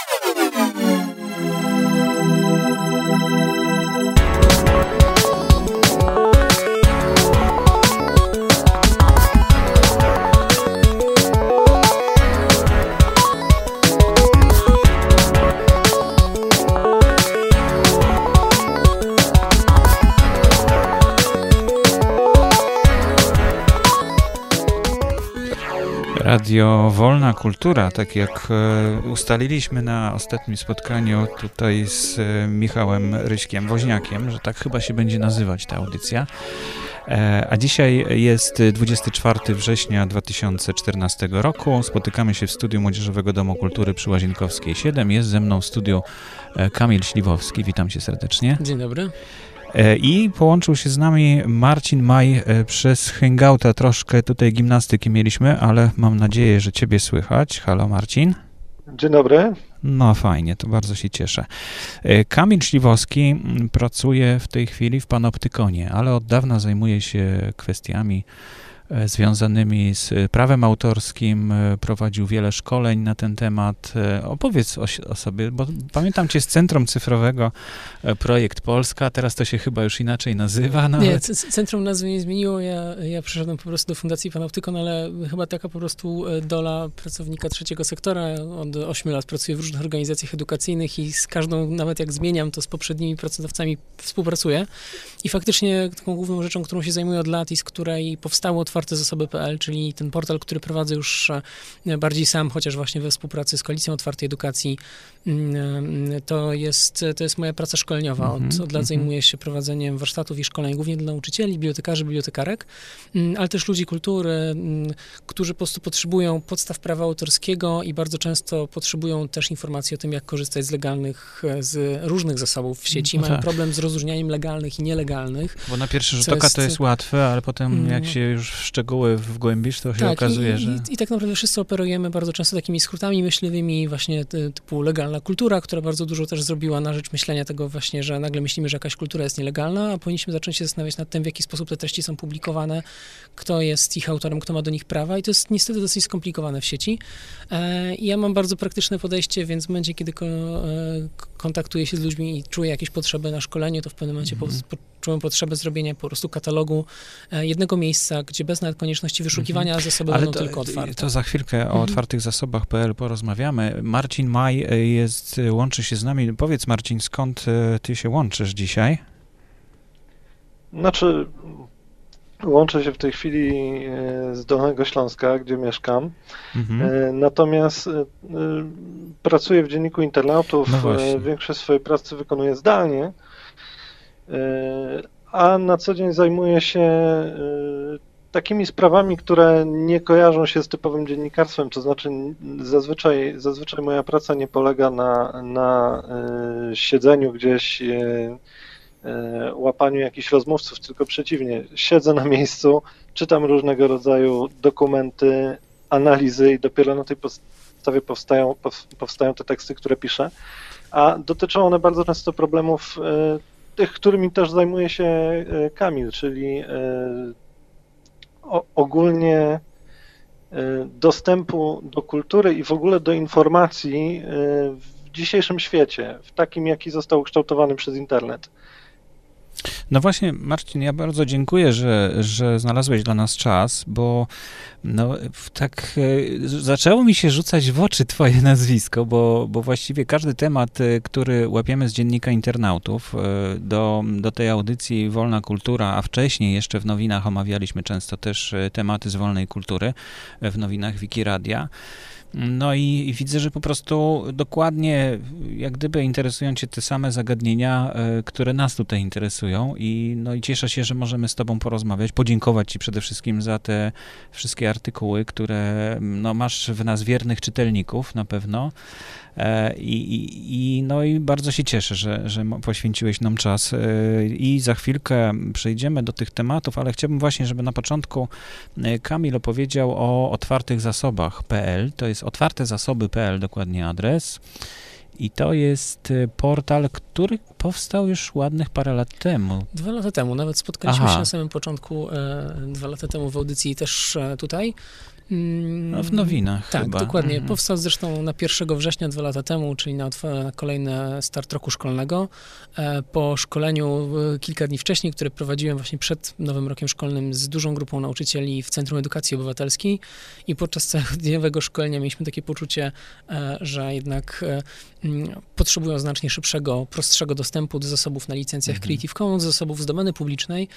Oh, Radio Wolna Kultura, tak jak e, ustaliliśmy na ostatnim spotkaniu tutaj z e, Michałem Ryśkiem Woźniakiem, że tak chyba się będzie nazywać ta audycja. E, a dzisiaj jest 24 września 2014 roku. Spotykamy się w studiu Młodzieżowego Domu Kultury przy Łazienkowskiej 7. Jest ze mną w studiu Kamil Śliwowski. Witam cię serdecznie. Dzień dobry. E, I połączył się z nami Marcin Maj e, przez Hangouta. Troszkę tutaj gimnastyki mieliśmy, ale mam nadzieję, że Ciebie słychać. Halo Marcin. Dzień dobry. No fajnie, to bardzo się cieszę. E, Kamil Śliwowski pracuje w tej chwili w Panoptykonie, ale od dawna zajmuje się kwestiami związanymi z e, prawem autorskim, e, prowadził wiele szkoleń na ten temat. Opowiedz o, o, sobie, bo pamiętam cię z Centrum Cyfrowego Projekt Polska, teraz to się chyba już inaczej nazywa. No, nie, Centrum nazwy nie zmieniło, ja, ja przyszedłem po prostu do Fundacji Panoptykon, ale chyba taka po prostu dola pracownika trzeciego sektora. Od 8 lat pracuję w różnych organizacjach edukacyjnych i z każdą, nawet jak zmieniam, to z poprzednimi pracodawcami współpracuję. I faktycznie taką główną rzeczą, którą się zajmuję od lat i z której powstało otwarte zasoby.pl, czyli ten portal, który prowadzę już e, bardziej sam, chociaż właśnie we współpracy z Koalicją Otwartej Edukacji. Mm, e, to jest, to jest moja praca szkoleniowa. Od, mhm, od lat mhm. zajmuję się prowadzeniem warsztatów i szkoleń, głównie dla nauczycieli, bibliotekarzy, bibliotekarek, mm, ale też ludzi kultury, mm, którzy po prostu potrzebują podstaw prawa autorskiego i bardzo często potrzebują też informacji o tym, jak korzystać z legalnych, e, z różnych zasobów w sieci. No Mają tak. problem z rozróżnianiem legalnych i nielegalnych. Bo na pierwszy rzut oka to jest łatwe, ale potem jak się już szczegóły wgłębisz, to się tak, okazuje, i, że... I, I, tak naprawdę wszyscy operujemy bardzo często takimi skrótami myśliwymi, właśnie typu legalna kultura, która bardzo dużo też zrobiła na rzecz myślenia tego właśnie, że nagle myślimy, że jakaś kultura jest nielegalna, a powinniśmy zacząć się zastanawiać nad tym, w jaki sposób te treści są publikowane, kto jest ich autorem, kto ma do nich prawa i to jest niestety dosyć skomplikowane w sieci. E, ja mam bardzo praktyczne podejście, więc w momencie, kiedy ko, e, kontaktuję się z ludźmi i czuję jakieś potrzeby na szkolenie, to w pewnym momencie mm -hmm. po, czułem potrzebę zrobienia po prostu katalogu e, jednego miejsca, gdzie bez nawet konieczności wyszukiwania mhm. zasoby Ale będą to, tylko otwarte. To za chwilkę o mhm. otwartych zasobach.pl porozmawiamy. Marcin Maj e, jest, e, łączy się z nami. Powiedz Marcin, skąd ty się łączysz dzisiaj? Znaczy, łączę się w tej chwili z Dolnego Śląska, gdzie mieszkam. Mhm. Natomiast pracuję w dzienniku internautów. No Większość swojej pracy wykonuję zdalnie. A na co dzień zajmuję się takimi sprawami, które nie kojarzą się z typowym dziennikarstwem, to znaczy zazwyczaj, zazwyczaj moja praca nie polega na, na y, siedzeniu gdzieś, łapaniu jakichś rozmówców, tylko przeciwnie, siedzę na miejscu, czytam różnego rodzaju dokumenty, analizy i dopiero na tej podstawie powstają, powstają te teksty, które piszę, a dotyczą one bardzo często problemów tych, którymi też zajmuje się Kamil, czyli ogólnie e, dostępu do kultury i w ogóle do informacji e, w dzisiejszym świecie, w takim, jaki został ukształtowany przez internet. No właśnie, Marcin, ja bardzo dziękuję, że, że znalazłeś dla nas czas, bo no, tak e, zaczęło mi się rzucać w oczy twoje nazwisko, bo, bo właściwie każdy temat, e, który łapiemy z dziennika internautów e, do, do tej audycji Wolna Kultura, a wcześniej jeszcze w nowinach omawialiśmy często też tematy z wolnej kultury w nowinach Wikiradia, no i, widzę, że po prostu dokładnie, jak gdyby interesują cię te same zagadnienia, y, które nas tutaj interesują i, no i cieszę się, że możemy z tobą porozmawiać, podziękować ci przede wszystkim za te wszystkie artykuły, które no, masz w nas wiernych czytelników na pewno. E, I, i, no i bardzo się cieszę, że, że poświęciłeś nam czas. E, I za chwilkę przejdziemy do tych tematów, ale chciałbym właśnie, żeby na początku e, Kamil opowiedział o otwartych zasobach.pl. To jest otwarte zasoby.pl, dokładnie adres. I to jest portal, który powstał już ładnych parę lat temu. Dwa lata temu, nawet spotkaliśmy Aha. się na samym początku, e, dwa lata temu w audycji też e, tutaj. No, w nowinach Tak, chyba. dokładnie. Mhm. Powstał zresztą na 1 września dwa lata temu, czyli na, na kolejny start roku szkolnego. E, Po szkoleniu e, kilka dni wcześniej, które prowadziłem właśnie przed nowym rokiem szkolnym z dużą grupą nauczycieli w Centrum Edukacji Obywatelskiej i podczas całodziennego szkolenia mieliśmy takie poczucie, e, że jednak mm, potrzebują znacznie szybszego, prostszego dostępu do zasobów na licencjach Mhm. Creative Commons, zasobów z domeny publicznej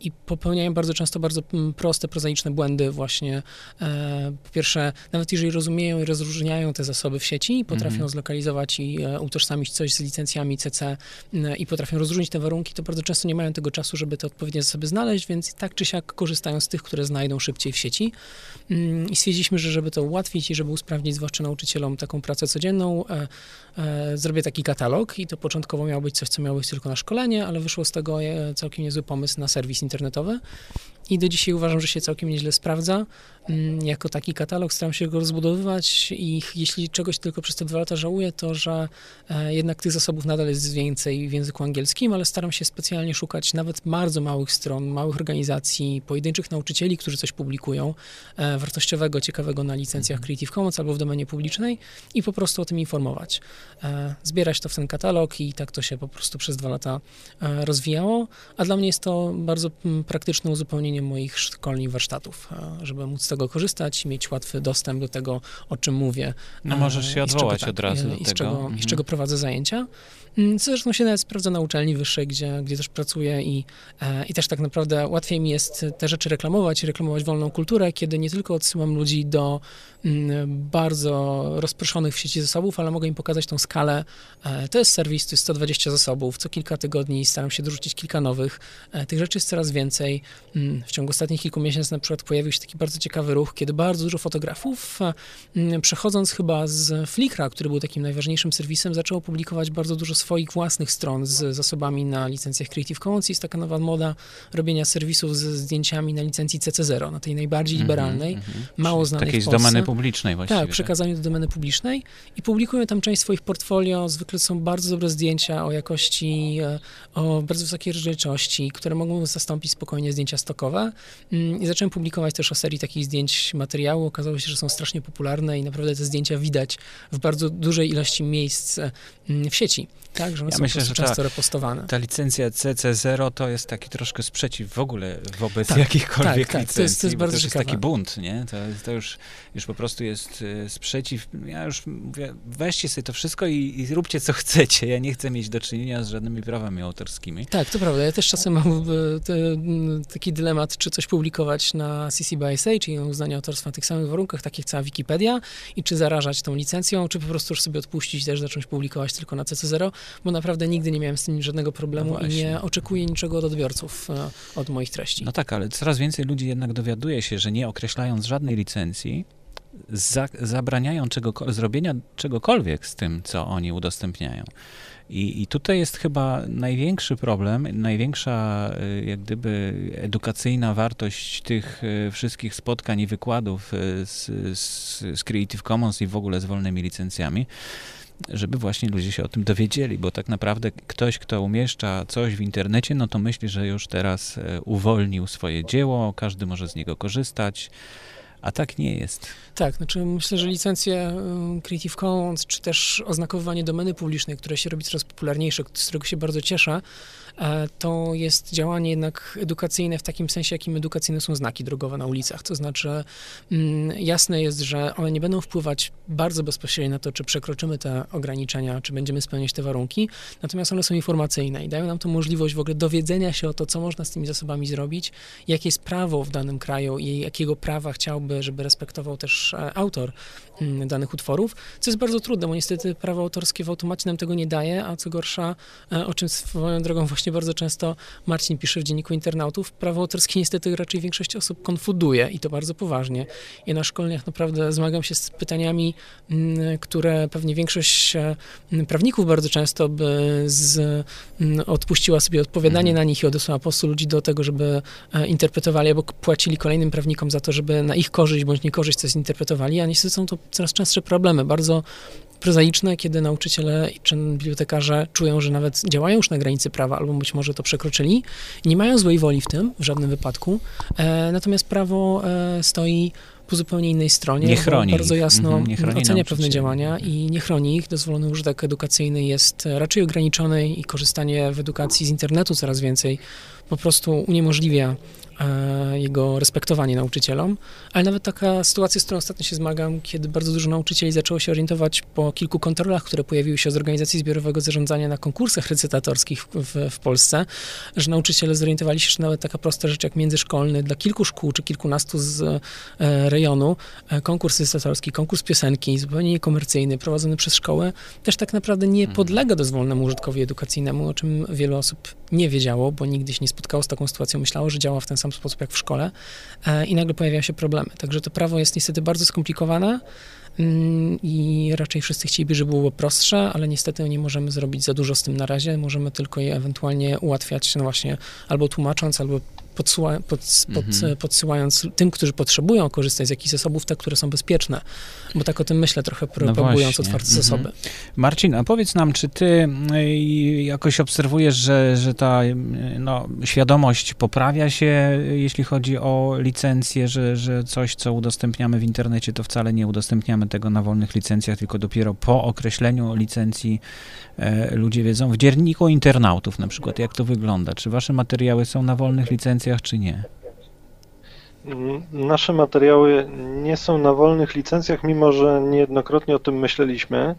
i popełniają bardzo często bardzo mm, proste, prozaiczne błędy właśnie Po pierwsze, nawet jeżeli rozumieją i rozróżniają te zasoby w sieci, i potrafią Mhm. zlokalizować i e, utożsamić coś z licencjami CC m, i potrafią rozróżnić te warunki, to bardzo często nie mają tego czasu, żeby te odpowiednie zasoby znaleźć, więc tak czy siak korzystają z tych, które znajdą szybciej w sieci. Mm, I stwierdziliśmy, że żeby to ułatwić i żeby usprawnić zwłaszcza nauczycielom taką pracę codzienną, e, e, zrobię taki katalog i to początkowo miało być coś, co miało być tylko na szkolenie, ale wyszło z tego e, całkiem niezły pomysł na serwis internetowy. I do dzisiaj uważam, że się całkiem nieźle sprawdza. Mm, Jako taki katalog staram się go rozbudowywać i jeśli czegoś tylko przez te dwa lata żałuję, to że e, jednak tych zasobów nadal jest więcej w języku angielskim, ale staram się specjalnie szukać nawet bardzo małych stron, małych organizacji, pojedynczych nauczycieli, którzy coś publikują, e, wartościowego, ciekawego na licencjach Creative Commons albo w domenie publicznej i po prostu o tym informować. E, Zbierać to w ten katalog i tak to się po prostu przez dwa lata rozwijało, a dla mnie jest to bardzo mm, praktyczne uzupełnienie moich szkolni warsztatów, e, żeby móc z tego korzystać i mieć łatwy dostęp do tego, o czym mówię. No e, możesz się i z czego odwołać tak, od razu e, do i z tego. czego, Mhm. I z czego prowadzę zajęcia. Mm, Co zresztą się nawet sprawdza na uczelni wyższej, gdzie, gdzie też pracuję i, e, i też tak naprawdę łatwiej mi jest te rzeczy reklamować i reklamować wolną kulturę, kiedy nie tylko odsyłam ludzi do mm, bardzo rozproszonych w sieci zasobów, ale mogę im pokazać tą skalę. E, To jest serwis, to jest 120 zasobów, co kilka tygodni staram się dorzucić kilka nowych. E, Tych rzeczy jest coraz więcej. W ciągu ostatnich kilku miesięcy na przykład pojawił się taki bardzo ciekawy ruch, kiedy bardzo dużo fotografów, mm, przechodząc chyba z Flickra, który był takim najważniejszym serwisem, zaczęło publikować bardzo dużo swoich własnych stron z zasobami na licencjach Creative Commons. Jest taka nowa moda robienia serwisów ze zdjęciami na licencji CC0, na tej najbardziej liberalnej, Mhm, mhm. mało Czyli znanej Takiej w z domeny publicznej właściwie. Tak, przekazaniu do domeny publicznej i publikują tam część swoich portfolio. Zwykle są bardzo dobre zdjęcia o jakości, e, o bardzo wysokiej rozdzielczości, które mogą zastąpić spokojnie zdjęcia stokowe. Mm, I zacząłem publikować też o serii takich zdjęć materiału. Okazało się, że są strasznie popularne i naprawdę te zdjęcia widać w bardzo dużej ilości miejsc mm, w sieci. Tak, że one Ja są myślę, że ta- często repostowane. Ta licencja CC0 to jest taki troszkę sprzeciw w ogóle wobec Tak, jakichkolwiek tak, tak, licencji. to jest- to jest bardzo to jest taki bunt, nie? To, to już, już po prostu jest e, sprzeciw. Ja już mówię, weźcie sobie to wszystko i, i róbcie co chcecie. Ja nie chcę mieć do czynienia z żadnymi prawami autorskimi. Tak, to prawda. Ja też czasem mam e, te, m, taki dylemat, czy coś publikować na CC by SA, czyli na uznanie autorstwa na tych samych warunkach, tak jak cała Wikipedia, i czy zarażać tą licencją, czy po prostu już sobie odpuścić i też zacząć publikować tylko na CC0, bo naprawdę nigdy nie miałem z tym żadnego problemu No i nie oczekuję niczego od odbiorców, e, od moich treści. No tak, ale coraz więcej ludzi jednak dowiaduje się, że nie określając żadnej licencji, za, zabraniają czego, zrobienia czegokolwiek z tym, co oni udostępniają. I, I tutaj jest chyba największy problem, największa y, jak gdyby edukacyjna wartość tych y, wszystkich spotkań i wykładów y, z, z, z Creative Commons i w ogóle z wolnymi licencjami, żeby właśnie ludzie się o tym dowiedzieli, bo tak naprawdę ktoś, kto umieszcza coś w internecie, no to myśli, że już teraz uwolnił swoje dzieło, każdy może z niego korzystać, a tak nie jest. Tak, znaczy myślę, że licencje y, Creative Commons, czy też oznakowywanie domeny publicznej, które się robi coraz popularniejsze, z którego się bardzo cieszę, to jest działanie jednak edukacyjne w takim sensie, jakim edukacyjne są znaki drogowe na ulicach. To znaczy mm, jasne jest, że one nie będą wpływać bardzo bezpośrednio na to, czy przekroczymy te ograniczenia, czy będziemy spełniać te warunki, natomiast one są informacyjne i dają nam to możliwość w ogóle dowiedzenia się o to, co można z tymi zasobami zrobić, jakie jest prawo w danym kraju i jakiego prawa chciałby, żeby respektował też e, autor danych utworów, co jest bardzo trudne, bo niestety prawo autorskie w automacie nam tego nie daje, a co gorsza, e, o czym swoją drogą właśnie bardzo często Marcin pisze w Dzienniku Internautów, prawo autorskie niestety raczej większość osób konfuduje i to bardzo poważnie. Ja na szkoleniach naprawdę zmagam się z pytaniami, mm, które pewnie większość e, m, prawników bardzo często by z, odpuściła sobie odpowiadanie Mhm. na nich i odesłała po prostu ludzi do tego, żeby e, interpretowali albo płacili kolejnym prawnikom za to, żeby na ich korzyść bądź niekorzyść coś zinterpretowali, a niestety są to coraz częstsze problemy, bardzo prozaiczne, kiedy nauczyciele czy bibliotekarze czują, że nawet działają już na granicy prawa, albo być może to przekroczyli. Nie mają złej woli w tym, w żadnym wypadku. E, natomiast prawo e, stoi po zupełnie innej stronie. Nie chroni Bardzo ich. jasno chroni ocenia pewne działania i nie chroni ich. Dozwolony użytek edukacyjny jest raczej ograniczony i korzystanie w edukacji z internetu coraz więcej po prostu uniemożliwia e, jego respektowanie nauczycielom, ale nawet taka sytuacja, z którą ostatnio się zmagam, kiedy bardzo dużo nauczycieli zaczęło się orientować po kilku kontrolach, które pojawiły się z organizacji zbiorowego zarządzania na konkursach recytatorskich w, w, Polsce, że nauczyciele zorientowali się, że nawet taka prosta rzecz jak międzyszkolny dla kilku szkół czy kilkunastu z e, rejonu, e, konkurs recytatorski, konkurs piosenki, zupełnie niekomercyjny, prowadzony przez szkołę, też tak naprawdę nie Mhm. podlega dozwolnemu użytkowi edukacyjnemu, o czym wiele osób nie wiedziało, bo nigdy się nie spotkało z taką sytuacją, myślało, że działa w ten sam sposób jak w szkole e, i nagle pojawiają się problemy. Także to prawo jest niestety bardzo skomplikowane mm, i raczej wszyscy chcieliby, żeby było prostsze, ale niestety nie możemy zrobić za dużo z tym na razie. Możemy tylko je ewentualnie ułatwiać, no właśnie, albo tłumacząc, albo podsyła, pod, pod, Mhm. podsyłając tym, którzy potrzebują korzystać z jakichś zasobów, te, które są bezpieczne. Bo tak o tym myślę trochę, propagując właśnie. otwarte Mhm. zasoby. Marcin, a powiedz nam, czy ty y, jakoś obserwujesz, że, że ta y, no, świadomość poprawia się, y, jeśli chodzi o licencje, że, że coś, co udostępniamy w internecie, to wcale nie udostępniamy tego na wolnych licencjach, tylko dopiero po określeniu licencji ludzie wiedzą. W dzienniku internautów na przykład, jak to wygląda? Czy wasze materiały są na wolnych licencjach, czy nie? Mm, Nasze materiały nie są na wolnych licencjach, mimo że niejednokrotnie o tym myśleliśmy.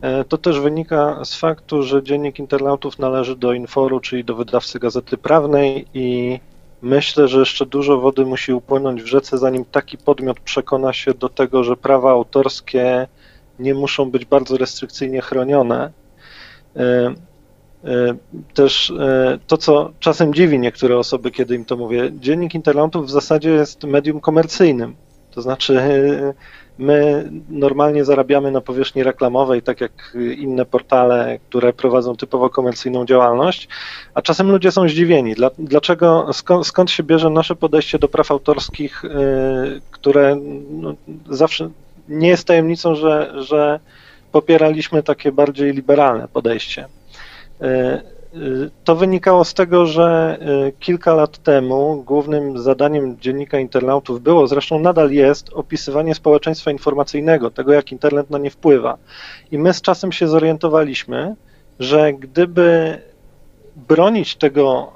E, To też wynika z faktu, że Dziennik Internautów należy do Inforu, czyli do wydawcy Gazety Prawnej i myślę, że jeszcze dużo wody musi upłynąć w rzece, zanim taki podmiot przekona się do tego, że prawa autorskie nie muszą być bardzo restrykcyjnie chronione. E, E, Też e, to, co czasem dziwi niektóre osoby, kiedy im to mówię, dziennik internautów w zasadzie jest medium komercyjnym. To znaczy, my normalnie zarabiamy na powierzchni reklamowej, tak jak inne portale, które prowadzą typowo komercyjną działalność, a czasem ludzie są zdziwieni. Dla- Dlaczego, skąd, się bierze nasze podejście do praw autorskich, które no, zawsze nie jest tajemnicą, że, że popieraliśmy takie bardziej liberalne podejście. E, e, To wynikało z tego, że e, kilka lat temu głównym zadaniem dziennika internautów było, zresztą nadal jest, opisywanie społeczeństwa informacyjnego, tego jak internet na nie wpływa. I my z czasem się zorientowaliśmy, że gdyby bronić tego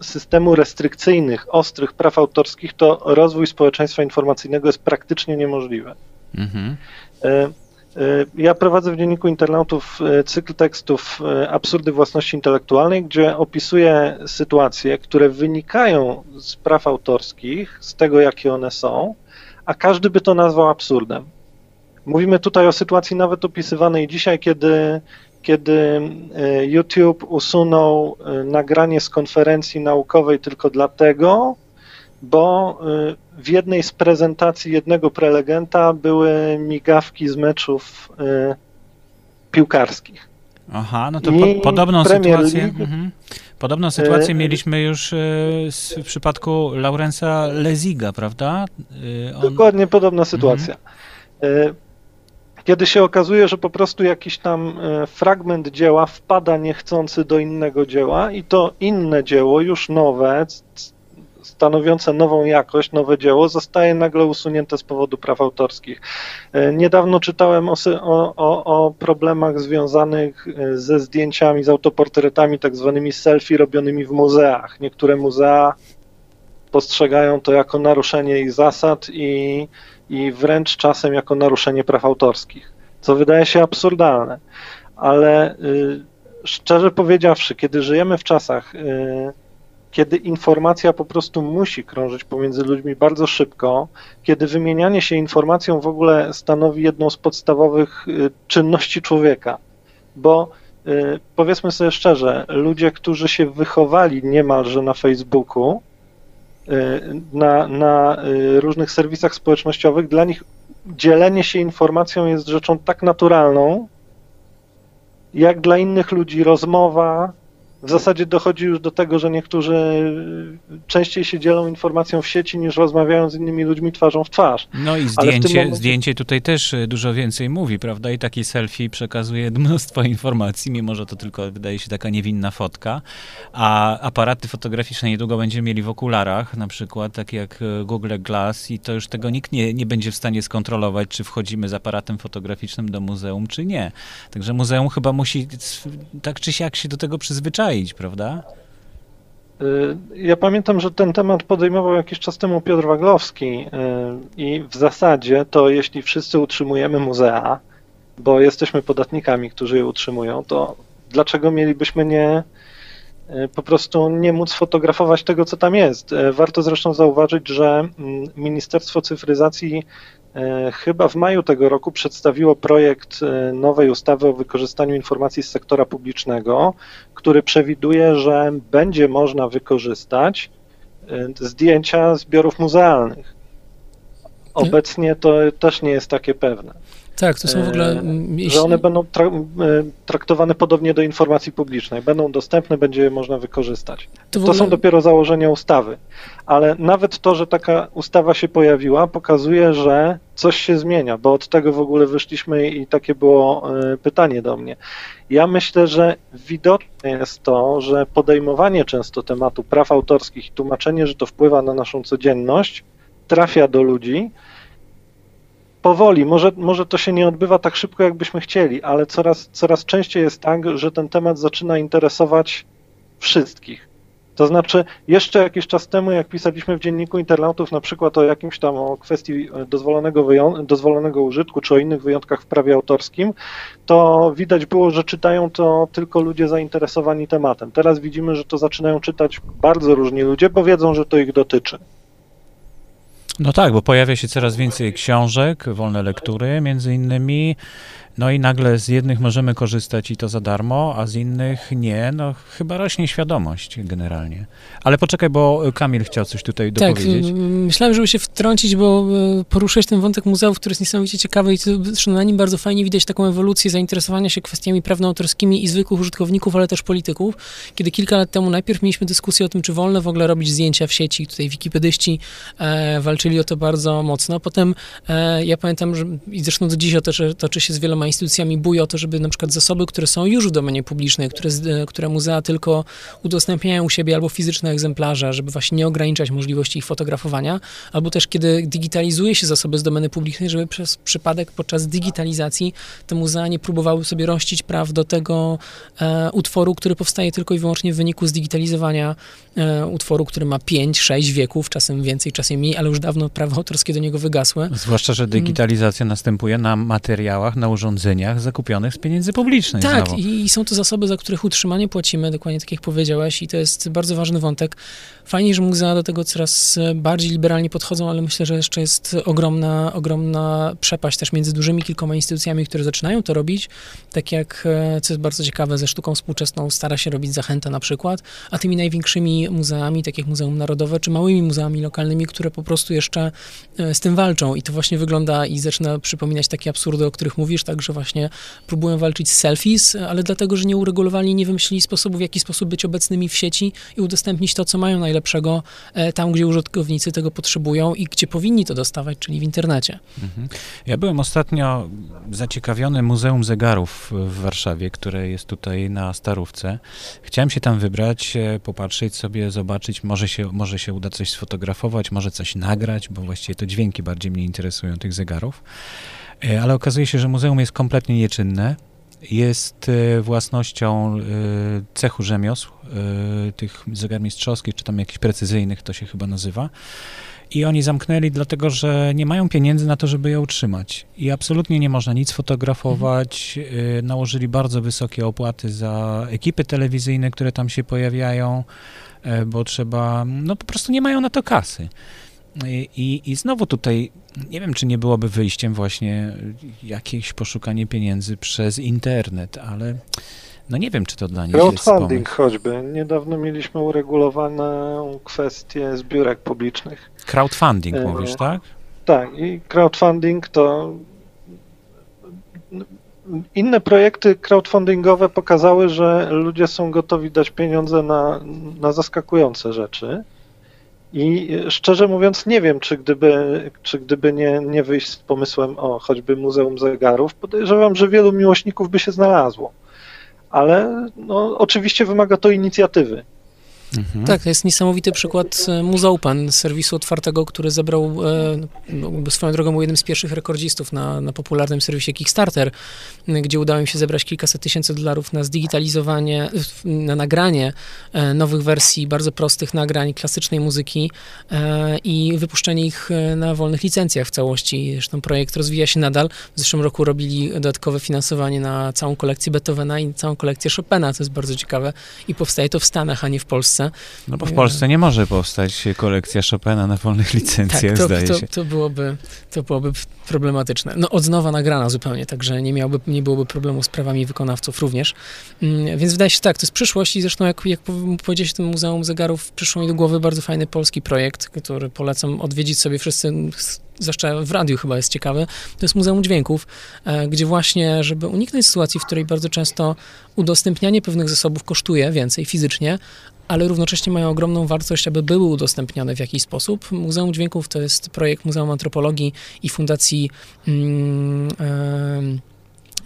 systemu restrykcyjnych, ostrych praw autorskich, to rozwój społeczeństwa informacyjnego jest praktycznie niemożliwy. Mhm. Ja prowadzę w dzienniku internautów e, cykl tekstów e, Absurdy własności intelektualnej, gdzie opisuję sytuacje, które wynikają z praw autorskich, z tego jakie one są, a każdy by to nazwał absurdem. Mówimy tutaj o sytuacji nawet opisywanej dzisiaj, kiedy, kiedy YouTube usunął nagranie z konferencji naukowej tylko dlatego, bo y, w jednej z prezentacji jednego prelegenta były migawki z meczów y, piłkarskich. Aha, no to po, podobną Premier sytuację. Mhm. Podobną sytuację E, mieliśmy już w przypadku Laurensa Leziga, prawda? On- Dokładnie podobna sytuacja. Y, Kiedy się okazuje, że po prostu jakiś tam y, fragment dzieła wpada niechcący do innego dzieła i to inne dzieło, już nowe, stanowiące nową jakość, nowe dzieło, zostaje nagle usunięte z powodu praw autorskich. Y, Niedawno czytałem o, o, o, problemach związanych y, ze zdjęciami, z autoportretami, tak zwanymi selfie robionymi w muzeach. Niektóre muzea postrzegają to jako naruszenie ich zasad i, i wręcz czasem jako naruszenie praw autorskich, co wydaje się absurdalne. Ale y, szczerze powiedziawszy, kiedy żyjemy w czasach, y, kiedy informacja po prostu musi krążyć pomiędzy ludźmi bardzo szybko, kiedy wymienianie się informacją w ogóle stanowi jedną z podstawowych y, czynności człowieka, bo y, powiedzmy sobie szczerze, ludzie, którzy się wychowali niemalże na Facebooku, y, na, na różnych serwisach społecznościowych, dla nich dzielenie się informacją jest rzeczą tak naturalną, jak dla innych ludzi rozmowa, w zasadzie dochodzi już do tego, że niektórzy częściej się dzielą informacją w sieci niż rozmawiają z innymi ludźmi twarzą w twarz. No i zdjęcie, momencie... zdjęcie tutaj też y, dużo więcej mówi, prawda? I taki selfie przekazuje mnóstwo informacji, mimo że to tylko wydaje się taka niewinna fotka. A aparaty fotograficzne niedługo będziemy mieli w okularach, na przykład, takie jak y, Google Glass, i to już tego nikt nie, nie będzie w stanie skontrolować, czy wchodzimy z aparatem fotograficznym do muzeum, czy nie. Także muzeum chyba musi tak czy siak się do tego przyzwyczaić, prawda? Y, ja pamiętam, że ten temat podejmował jakiś czas temu Piotr Waglowski y, i w zasadzie to jeśli wszyscy utrzymujemy muzea, bo jesteśmy podatnikami, którzy je utrzymują, to dlaczego mielibyśmy nie y, po prostu nie móc fotografować tego, co tam jest? Warto zresztą zauważyć, że mm, Ministerstwo Cyfryzacji chyba w maju tego roku przedstawiło projekt e, nowej ustawy o wykorzystaniu informacji z sektora publicznego, który przewiduje, że będzie można wykorzystać e, zdjęcia zbiorów muzealnych. Obecnie to też nie jest takie pewne. Tak, to są w ogóle. Jeśli... Że one będą traktowane podobnie do informacji publicznej, będą dostępne, będzie je można wykorzystać. To, ogóle... to, są dopiero założenia ustawy. Ale nawet to, że taka ustawa się pojawiła, pokazuje, że coś się zmienia, bo od tego w ogóle wyszliśmy i takie było pytanie do mnie. Ja myślę, że widoczne jest to, że podejmowanie często tematu praw autorskich i tłumaczenie, że to wpływa na naszą codzienność, trafia do ludzi powoli, może, może to się nie odbywa tak szybko, jakbyśmy chcieli, ale coraz, coraz częściej jest tak, że ten temat zaczyna interesować wszystkich. To znaczy, jeszcze jakiś czas temu, jak pisaliśmy w dzienniku internautów na przykład o jakimś tam o kwestii dozwolonego, dozwolonego użytku czy o innych wyjątkach w prawie autorskim, to widać było, że czytają to tylko ludzie zainteresowani tematem. Teraz widzimy, że to zaczynają czytać bardzo różni ludzie, bo wiedzą, że to ich dotyczy. No tak, bo pojawia się coraz więcej książek, wolne lektury między innymi. No i nagle z jednych możemy korzystać i to za darmo, a z innych nie. No chyba rośnie świadomość generalnie. Ale poczekaj, bo Kamil chciał coś tutaj tak, dopowiedzieć. Myślałem, żeby się wtrącić, bo e, poruszyłeś ten wątek muzeów, który jest niesamowicie ciekawy i zresztą na nim bardzo fajnie widać taką ewolucję zainteresowania się kwestiami prawnoautorskimi i zwykłych użytkowników, ale też polityków. Kiedy kilka lat temu najpierw mieliśmy dyskusję o tym, czy wolno w ogóle robić zdjęcia w sieci. Tutaj wikipedyści e, walczyli o to bardzo mocno. Potem e, ja pamiętam, że i zresztą do dziś toczy, toczy się z wieloma instytucjami bój o to, żeby na przykład zasoby, które są już w domenie publicznej, które, które muzea tylko udostępniają u siebie albo fizyczne egzemplarze, żeby właśnie nie ograniczać możliwości ich fotografowania, albo też kiedy digitalizuje się zasoby z domeny publicznej, żeby przez przypadek podczas digitalizacji te muzea nie próbowały sobie rościć praw do tego e, utworu, który powstaje tylko i wyłącznie w wyniku zdigitalizowania e, utworu, który ma 5, 6 wieków, czasem więcej, czasem mniej, ale już dawno prawa autorskie do niego wygasły. Zwłaszcza, że digitalizacja mm. następuje na materiałach, na urządzeniach, urządzeniach zakupionych z pieniędzy publicznych. Tak, znowu. i są to zasoby, za których utrzymanie płacimy, dokładnie tak jak powiedziałeś, i to jest bardzo ważny wątek. Fajnie, że muzea do tego coraz bardziej liberalnie podchodzą, ale myślę, że jeszcze jest ogromna, ogromna przepaść też między dużymi kilkoma instytucjami, które zaczynają to robić, tak jak, e, co jest bardzo ciekawe, ze sztuką współczesną stara się robić Zachęta na przykład, a tymi największymi muzeami, tak jak Muzeum Narodowe, czy małymi muzeami lokalnymi, które po prostu jeszcze e, z tym walczą i to właśnie wygląda i zaczyna przypominać takie absurdy, o których mówisz, także właśnie próbują walczyć z selfies, ale dlatego, że nie uregulowali, nie wymyślili sposobu, w jaki sposób być obecnymi w sieci i udostępnić to, co mają najlepszego e, tam, gdzie użytkownicy tego potrzebują i gdzie powinni to dostawać, czyli w internecie. Mhm. Ja byłem ostatnio zaciekawiony Muzeum Zegarów w Warszawie, które jest tutaj na Starówce. Chciałem się tam wybrać, e, popatrzeć sobie, zobaczyć, może się, może się uda coś sfotografować, może coś nagrać, bo właściwie to dźwięki bardziej mnie interesują tych zegarów. E, ale okazuje się, że muzeum jest kompletnie nieczynne. Jest e, własnością e, cechu rzemiosł, tych zegarmistrzowskich, czy tam jakichś precyzyjnych, to się chyba nazywa. I oni zamknęli, dlatego że nie mają pieniędzy na to, żeby je utrzymać. I absolutnie nie można nic fotografować. Nałożyli bardzo wysokie opłaty za ekipy telewizyjne, które tam się pojawiają, bo trzeba, no po prostu nie mają na to kasy. I, I znowu tutaj nie wiem, czy nie byłoby wyjściem właśnie jakieś poszukanie pieniędzy przez internet, ale no nie wiem, czy to dla nich jest Crowdfunding choćby. Niedawno mieliśmy uregulowaną kwestię zbiórek publicznych. Crowdfunding e, mówisz, tak? Tak, i crowdfunding to inne projekty crowdfundingowe pokazały, że ludzie są gotowi dać pieniądze na, na zaskakujące rzeczy. I szczerze mówiąc, nie wiem, czy gdyby, czy gdyby nie, nie wyjść z pomysłem o choćby Muzeum Zegarów, podejrzewam, że wielu miłośników by się znalazło. Ale no, oczywiście wymaga to inicjatywy. Mhm. Tak, to jest niesamowity przykład e, Muzeopen, serwisu otwartego, który zebrał e, no, swoją drogą był jednym z pierwszych rekordzistów na, na popularnym serwisie Kickstarter, gdzie udało im się zebrać kilkaset tysięcy dolarów na zdigitalizowanie, na nagranie e, nowych wersji, bardzo prostych nagrań klasycznej muzyki i wypuszczenie ich na wolnych licencjach w całości. Zresztą projekt rozwija się nadal. W zeszłym roku robili dodatkowe finansowanie na całą kolekcję Beethovena i całą kolekcję Chopina, co jest bardzo ciekawe i powstaje to w Stanach, a nie w Polsce. Polsce. No bo w Polsce nie może powstać kolekcja Chopina na wolnych licencjach, tak, to, zdaje to, się. To byłoby, to byłoby problematyczne. No od nowa nagrana zupełnie, także nie, miałby, nie byłoby problemu z prawami wykonawców również. Mm, więc wydaje się tak, to jest przyszłość i zresztą jak, jak powiedzieć w tym Muzeum Zegarów, przyszło mi do głowy bardzo fajny polski projekt, który polecam odwiedzić sobie wszyscy zwłaszcza w radiu chyba jest ciekawe, to jest Muzeum Dźwięków, e, gdzie właśnie, żeby uniknąć sytuacji, w której bardzo często udostępnianie pewnych zasobów kosztuje więcej fizycznie, ale równocześnie mają ogromną wartość, aby były udostępniane w jakiś sposób. Muzeum Dźwięków to jest projekt Muzeum Antropologii i Fundacji. Mm,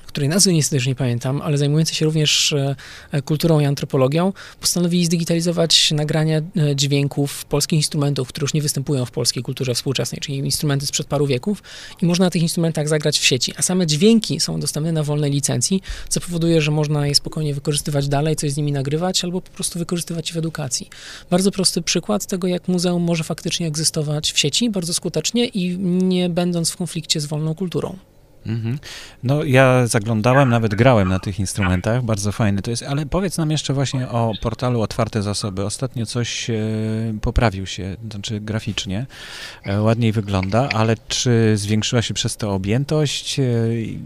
której nazwy niestety już nie pamiętam, ale zajmujący się również e, e, kulturą i antropologią, postanowili zdigitalizować nagrania e, dźwięków polskich instrumentów, które już nie występują w polskiej kulturze współczesnej, czyli instrumenty sprzed paru wieków i można na tych instrumentach zagrać w sieci, a same dźwięki są dostępne na wolnej licencji, co powoduje, że można je spokojnie wykorzystywać dalej, coś z nimi nagrywać albo po prostu wykorzystywać w edukacji. Bardzo prosty przykład tego, jak muzeum może faktycznie egzystować w sieci bardzo skutecznie i nie będąc w konflikcie z wolną kulturą. Mhm. No ja zaglądałem, nawet grałem na tych instrumentach, bardzo fajny to jest, ale powiedz nam jeszcze właśnie o portalu Otwarte Zasoby. Ostatnio coś e, poprawił się, znaczy graficznie, e, ładniej wygląda, ale czy zwiększyła się przez to objętość? E,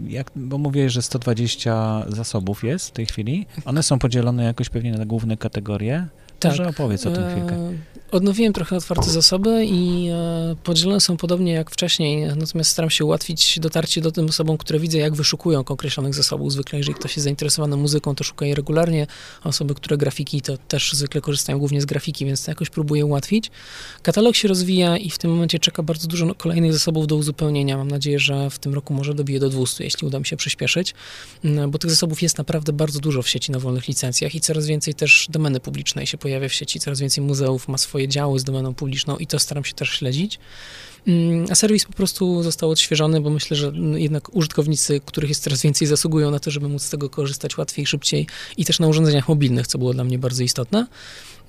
jak, bo mówię, że 120 zasobów jest w tej chwili. One są podzielone jakoś pewnie na główne kategorie? Tak. Może opowiedz o tym chwilkę. E, odnowiłem trochę otwarte zasoby i e, podzielone są podobnie jak wcześniej, natomiast staram się ułatwić dotarcie do tym osobom, które widzę, jak wyszukują określonych zasobów. Zwykle, jeżeli ktoś jest zainteresowany muzyką, to szuka regularnie. Osoby, które grafiki, to też zwykle korzystają głównie z grafiki, więc to jakoś próbuję ułatwić. Katalog się rozwija i w tym momencie czeka bardzo dużo kolejnych zasobów do uzupełnienia. Mam nadzieję, że w tym roku może dobiję do 200, jeśli uda mi się przyspieszyć, mm, bo tych zasobów jest naprawdę bardzo dużo w sieci na wolnych licencjach i coraz więcej też domeny publicznej się pojawia w sieci, coraz więcej muzeów ma swoje działy z domeną publiczną i to staram się też śledzić. Mm, a serwis po prostu został odświeżony, bo myślę, że jednak użytkownicy, których jest coraz więcej, zasługują na to, żeby móc z tego korzystać łatwiej, szybciej i też na urządzeniach mobilnych, co było dla mnie bardzo istotne.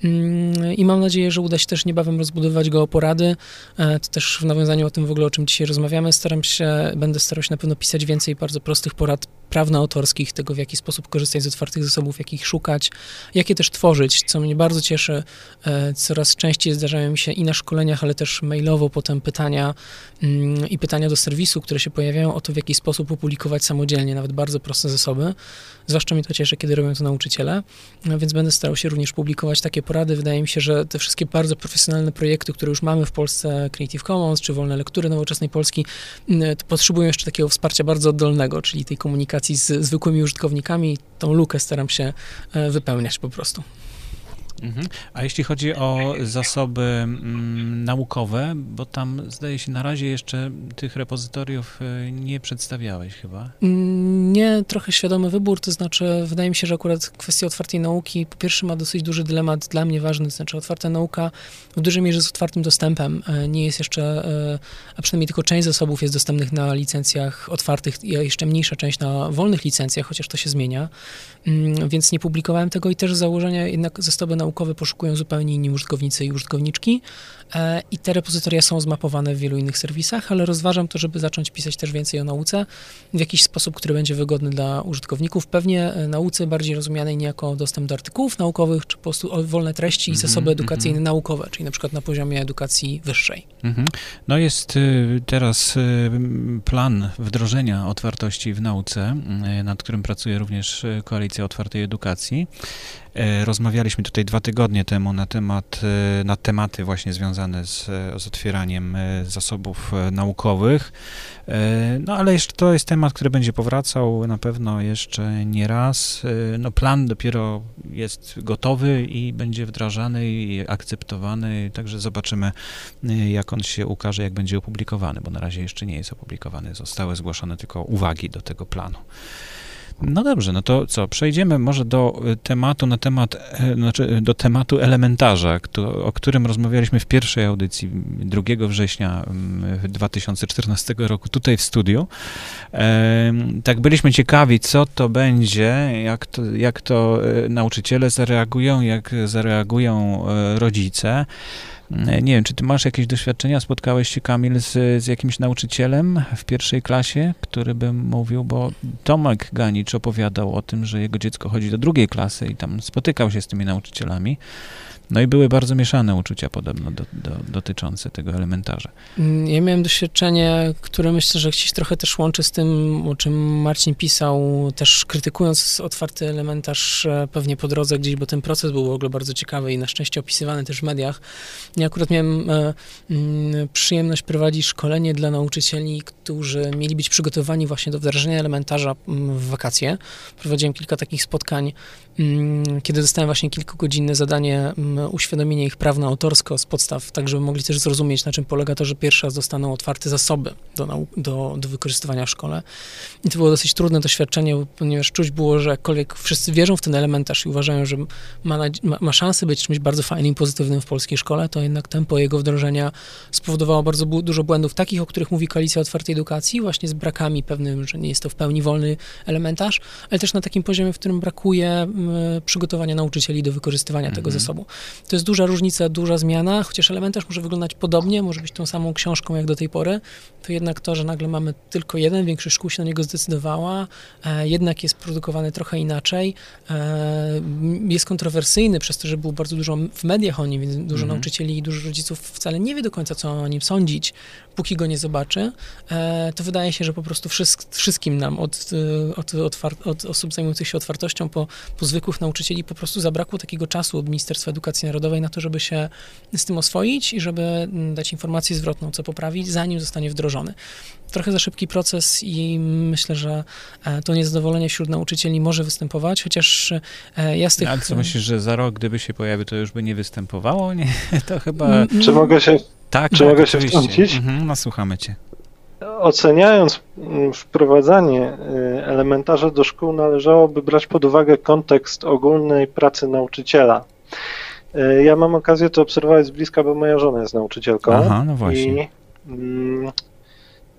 Mm, I mam nadzieję, że uda się też niebawem rozbudować go o porady. E, to też w nawiązaniu o tym w ogóle, o czym dzisiaj rozmawiamy, staram się, będę starał się na pewno pisać więcej bardzo prostych porad prawno-autorskich, tego w jaki sposób korzystać z otwartych zasobów, jakich szukać, jakie też tworzyć, co mnie bardzo cieszy. E, coraz częściej zdarzają mi się i na szkoleniach, ale też mailowo potem pytania mm, i pytania do serwisu, które się pojawiają o to, w jaki sposób opublikować samodzielnie, nawet bardzo proste zasoby. Zwłaszcza mnie to cieszy, kiedy robią to nauczyciele, no więc będę starał się również publikować takie porady. Wydaje mi się, że te wszystkie bardzo profesjonalne projekty, które już mamy w Polsce, Creative Commons czy Wolne Lektury Nowoczesnej Polski, mm, potrzebują jeszcze takiego wsparcia bardzo oddolnego, czyli tej komunikacji z zwykłymi użytkownikami. Tą lukę staram się e, wypełniać po prostu. Mhm. A jeśli chodzi o zasoby mm, naukowe, bo tam zdaje się na razie jeszcze tych repozytoriów e, nie przedstawiałeś chyba? Mm, nie, trochę świadomy wybór, to znaczy wydaje mi się, że akurat kwestia otwartej nauki po pierwsze ma dosyć duży dylemat dla mnie ważny, to znaczy otwarta nauka w dużej mierze z otwartym dostępem, e, nie jest jeszcze, e, a przynajmniej tylko część zasobów jest dostępnych na licencjach otwartych, a jeszcze mniejsza część na wolnych licencjach, chociaż to się zmienia, mm, więc nie publikowałem tego i też z założenia jednak zasoby naukowe naukowe poszukują zupełnie inni użytkownicy i użytkowniczki e, i te repozytoria są zmapowane w wielu innych serwisach, ale rozważam to, żeby zacząć pisać też więcej o nauce w jakiś sposób, który będzie wygodny dla użytkowników. Pewnie e, nauce bardziej rozumianej nie jako dostęp do artykułów naukowych, czy po prostu wolne treści i mhm, zasoby edukacyjne mm -hmm. naukowe, czyli na przykład na poziomie edukacji wyższej. -hmm. No jest y, teraz plan wdrożenia otwartości w nauce, nad którym pracuje również Koalicja Otwartej Edukacji. E, rozmawialiśmy tutaj dwa tygodnie temu na temat, e, na tematy właśnie związane z, z otwieraniem e, zasobów naukowych. No ale jeszcze to jest temat, który będzie powracał na pewno jeszcze nie raz. No plan dopiero jest gotowy i będzie wdrażany i akceptowany, także zobaczymy, jak on się ukaże, jak będzie opublikowany, bo na razie jeszcze nie jest opublikowany. Zostały zgłoszone tylko uwagi do tego planu. No dobrze, no to co, przejdziemy może do y, tematu na temat, e, znaczy do tematu elementarza, o którym rozmawialiśmy w pierwszej audycji 2 września 2014 roku tutaj w studiu. Tak byliśmy ciekawi, co to będzie, jak to, jak to e, nauczyciele zareagują, jak zareagują e, rodzice. Nie wiem, czy ty masz jakieś doświadczenia? Spotkałeś się, Kamil, z, z jakimś nauczycielem w pierwszej klasie, który by mówił, bo Tomek Ganicz opowiadał o tym, że jego dziecko chodzi do drugiej klasy i tam spotykał się z tymi nauczycielami. No i były bardzo mieszane uczucia podobno do, do, dotyczące tego elementarza. Mm, ja miałem doświadczenie, które myślę, że gdzieś trochę też łączy z tym, o czym Marcin pisał, też krytykując otwarty elementarz e, pewnie po drodze gdzieś, bo ten proces był w ogóle bardzo ciekawy i na szczęście opisywany też w mediach. Ja akurat miałem e, mm, przyjemność prowadzić szkolenie dla nauczycieli, którzy mieli być przygotowani właśnie do wdrażania elementarza mm, w wakacje. Prowadziłem kilka takich spotkań, kiedy dostałem właśnie kilkugodzinne zadanie uświadomienie ich prawno-autorsko z podstaw, tak żeby mogli też zrozumieć, na czym polega to, że pierwszy raz dostaną otwarte zasoby do, do, do wykorzystywania w szkole. I to było dosyć trudne doświadczenie, ponieważ czuć było, że jakkolwiek wszyscy wierzą w ten elementarz i uważają, że ma, ma, ma szansę być czymś bardzo fajnym pozytywnym w polskiej szkole, to jednak tempo jego wdrożenia spowodowało bardzo dużo błędów, takich, o których mówi Koalicja Otwartej Edukacji, właśnie z brakami pewnym, że nie jest to w pełni wolny elementarz, ale też na takim poziomie, w którym brakuje przygotowania nauczycieli do wykorzystywania tego mhm. zasobu. To jest duża różnica, duża zmiana, chociaż elementarz może wyglądać podobnie, może być tą samą książką jak do tej pory, to jednak to, że nagle mamy tylko jeden, większość szkół się na niego zdecydowała, e, jednak jest produkowany trochę inaczej, e, jest kontrowersyjny przez to, że był bardzo dużo w mediach o nim, więc dużo mhm. nauczycieli i dużo rodziców wcale nie wie do końca, co o nim sądzić, póki go nie zobaczy, e, to wydaje się, że po prostu wszystkim nam, od, od, od osób zajmujących się otwartością po, po zwykłych nauczycieli, po prostu zabrakło takiego czasu od Ministerstwa Edukacji Narodowej na to, żeby się z tym oswoić i żeby mm, dać informację zwrotną, co poprawić, zanim zostanie wdrożony. Trochę za szybki proces i myślę, że e, to niezadowolenie wśród nauczycieli może występować, chociaż e, ja z tych... Ale co myślisz, że za rok, gdyby się pojawił, to już by nie występowało? Nie, to chyba... Czy mogę się, tak, czy tak, mogę się wtrącić? Mhm, no słuchamy cię. Oceniając mm, wprowadzanie y, elementarza do szkół, należałoby brać pod uwagę kontekst ogólnej pracy nauczyciela. Y, ja mam okazję to obserwować z bliska, bo moja żona jest nauczycielką. Aha, no właśnie. I, mm,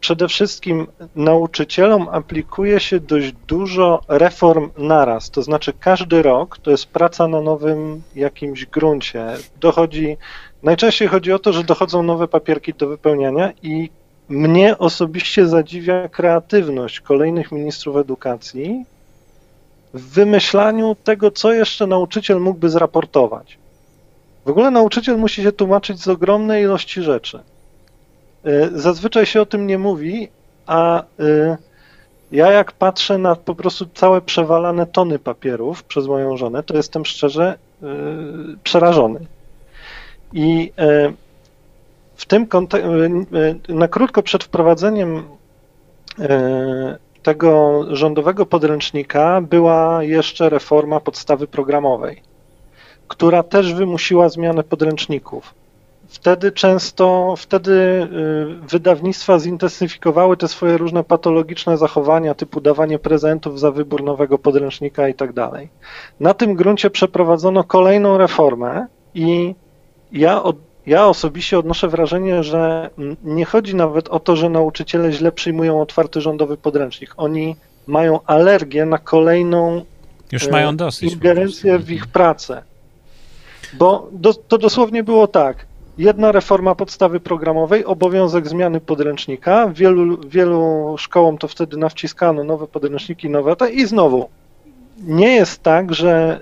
przede wszystkim nauczycielom aplikuje się dość dużo reform naraz, to znaczy każdy rok to jest praca na nowym jakimś gruncie. Dochodzi, najczęściej chodzi o to, że dochodzą nowe papierki do wypełniania i mnie osobiście zadziwia kreatywność kolejnych ministrów edukacji w wymyślaniu tego, co jeszcze nauczyciel mógłby zraportować. W ogóle nauczyciel musi się tłumaczyć z ogromnej ilości rzeczy. Y, zazwyczaj się o tym nie mówi, a y, ja jak patrzę na po prostu całe przewalane tony papierów przez moją żonę, to jestem szczerze y, przerażony. I w tym na krótko przed wprowadzeniem tego rządowego podręcznika była jeszcze reforma podstawy programowej, która też wymusiła zmianę podręczników. Wtedy często, wtedy y, wydawnictwa zintensyfikowały te swoje różne patologiczne zachowania, typu dawanie prezentów za wybór nowego podręcznika i tak dalej. Na tym gruncie przeprowadzono kolejną reformę i ja, ja osobiście odnoszę wrażenie, że nie chodzi nawet o to, że nauczyciele źle przyjmują otwarty rządowy podręcznik. Oni mają alergię na kolejną Już mają dosyć, ingerencję w ich pracę. Bo do, to dosłownie było tak jedna reforma podstawy programowej, obowiązek zmiany podręcznika. Wielu, wielu szkołom to wtedy nawciskano nowe podręczniki, nowe i znowu. Nie jest tak, że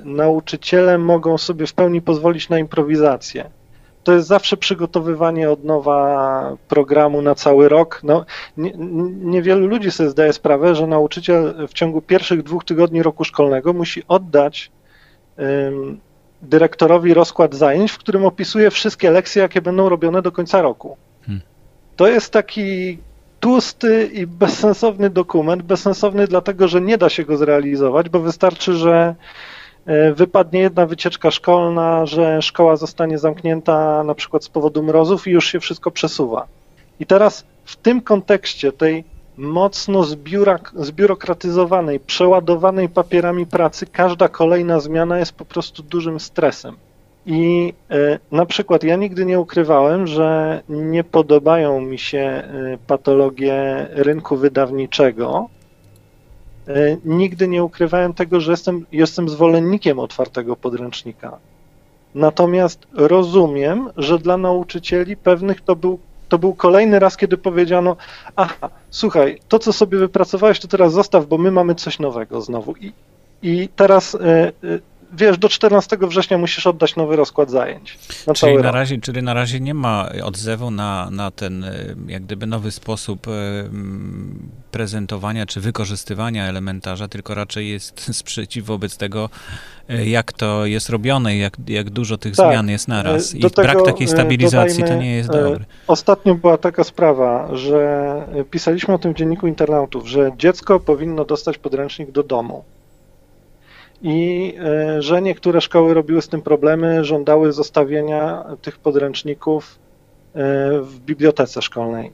y, nauczyciele mogą sobie w pełni pozwolić na improwizację. To jest zawsze przygotowywanie od nowa programu na cały rok. No, nie, niewielu ludzi sobie zdaje sprawę, że nauczyciel w ciągu pierwszych dwóch tygodni roku szkolnego musi oddać dyrektorowi rozkład zajęć, w którym opisuje wszystkie lekcje, jakie będą robione do końca roku. Hmm. To jest taki tłusty i bezsensowny dokument. Bezsensowny dlatego, że nie da się go zrealizować, bo wystarczy, że e, wypadnie jedna wycieczka szkolna, że szkoła zostanie zamknięta na przykład z powodu mrozów i już się wszystko przesuwa. I teraz w tym kontekście tej mocno zbiurokratyzowanej, przeładowanej papierami pracy, każda kolejna zmiana jest po prostu dużym stresem. I e, na przykład ja nigdy nie ukrywałem, że nie podobają mi się e, patologie rynku wydawniczego. E, nigdy nie ukrywałem tego, że jestem, jestem zwolennikiem otwartego podręcznika. Natomiast rozumiem, że dla nauczycieli pewnych to był to był kolejny raz, kiedy powiedziano, aha, słuchaj, to co sobie wypracowałeś, to teraz zostaw, bo my mamy coś nowego znowu. I, i teraz y, y, wiesz, do 14 września musisz oddać nowy rozkład zajęć. Na czyli, na razie, czyli na razie nie ma odzewu na, na ten jak gdyby nowy sposób prezentowania czy wykorzystywania elementarza, tylko raczej jest sprzeciw wobec tego, jak to jest robione, jak, jak dużo tych tak. zmian jest naraz. I tego, brak takiej stabilizacji dodajmy, to nie jest dobry. Ostatnio była taka sprawa, że pisaliśmy o tym w dzienniku internautów, że dziecko powinno dostać podręcznik do domu i e, że niektóre szkoły robiły z tym problemy, żądały zostawienia tych podręczników e, w bibliotece szkolnej.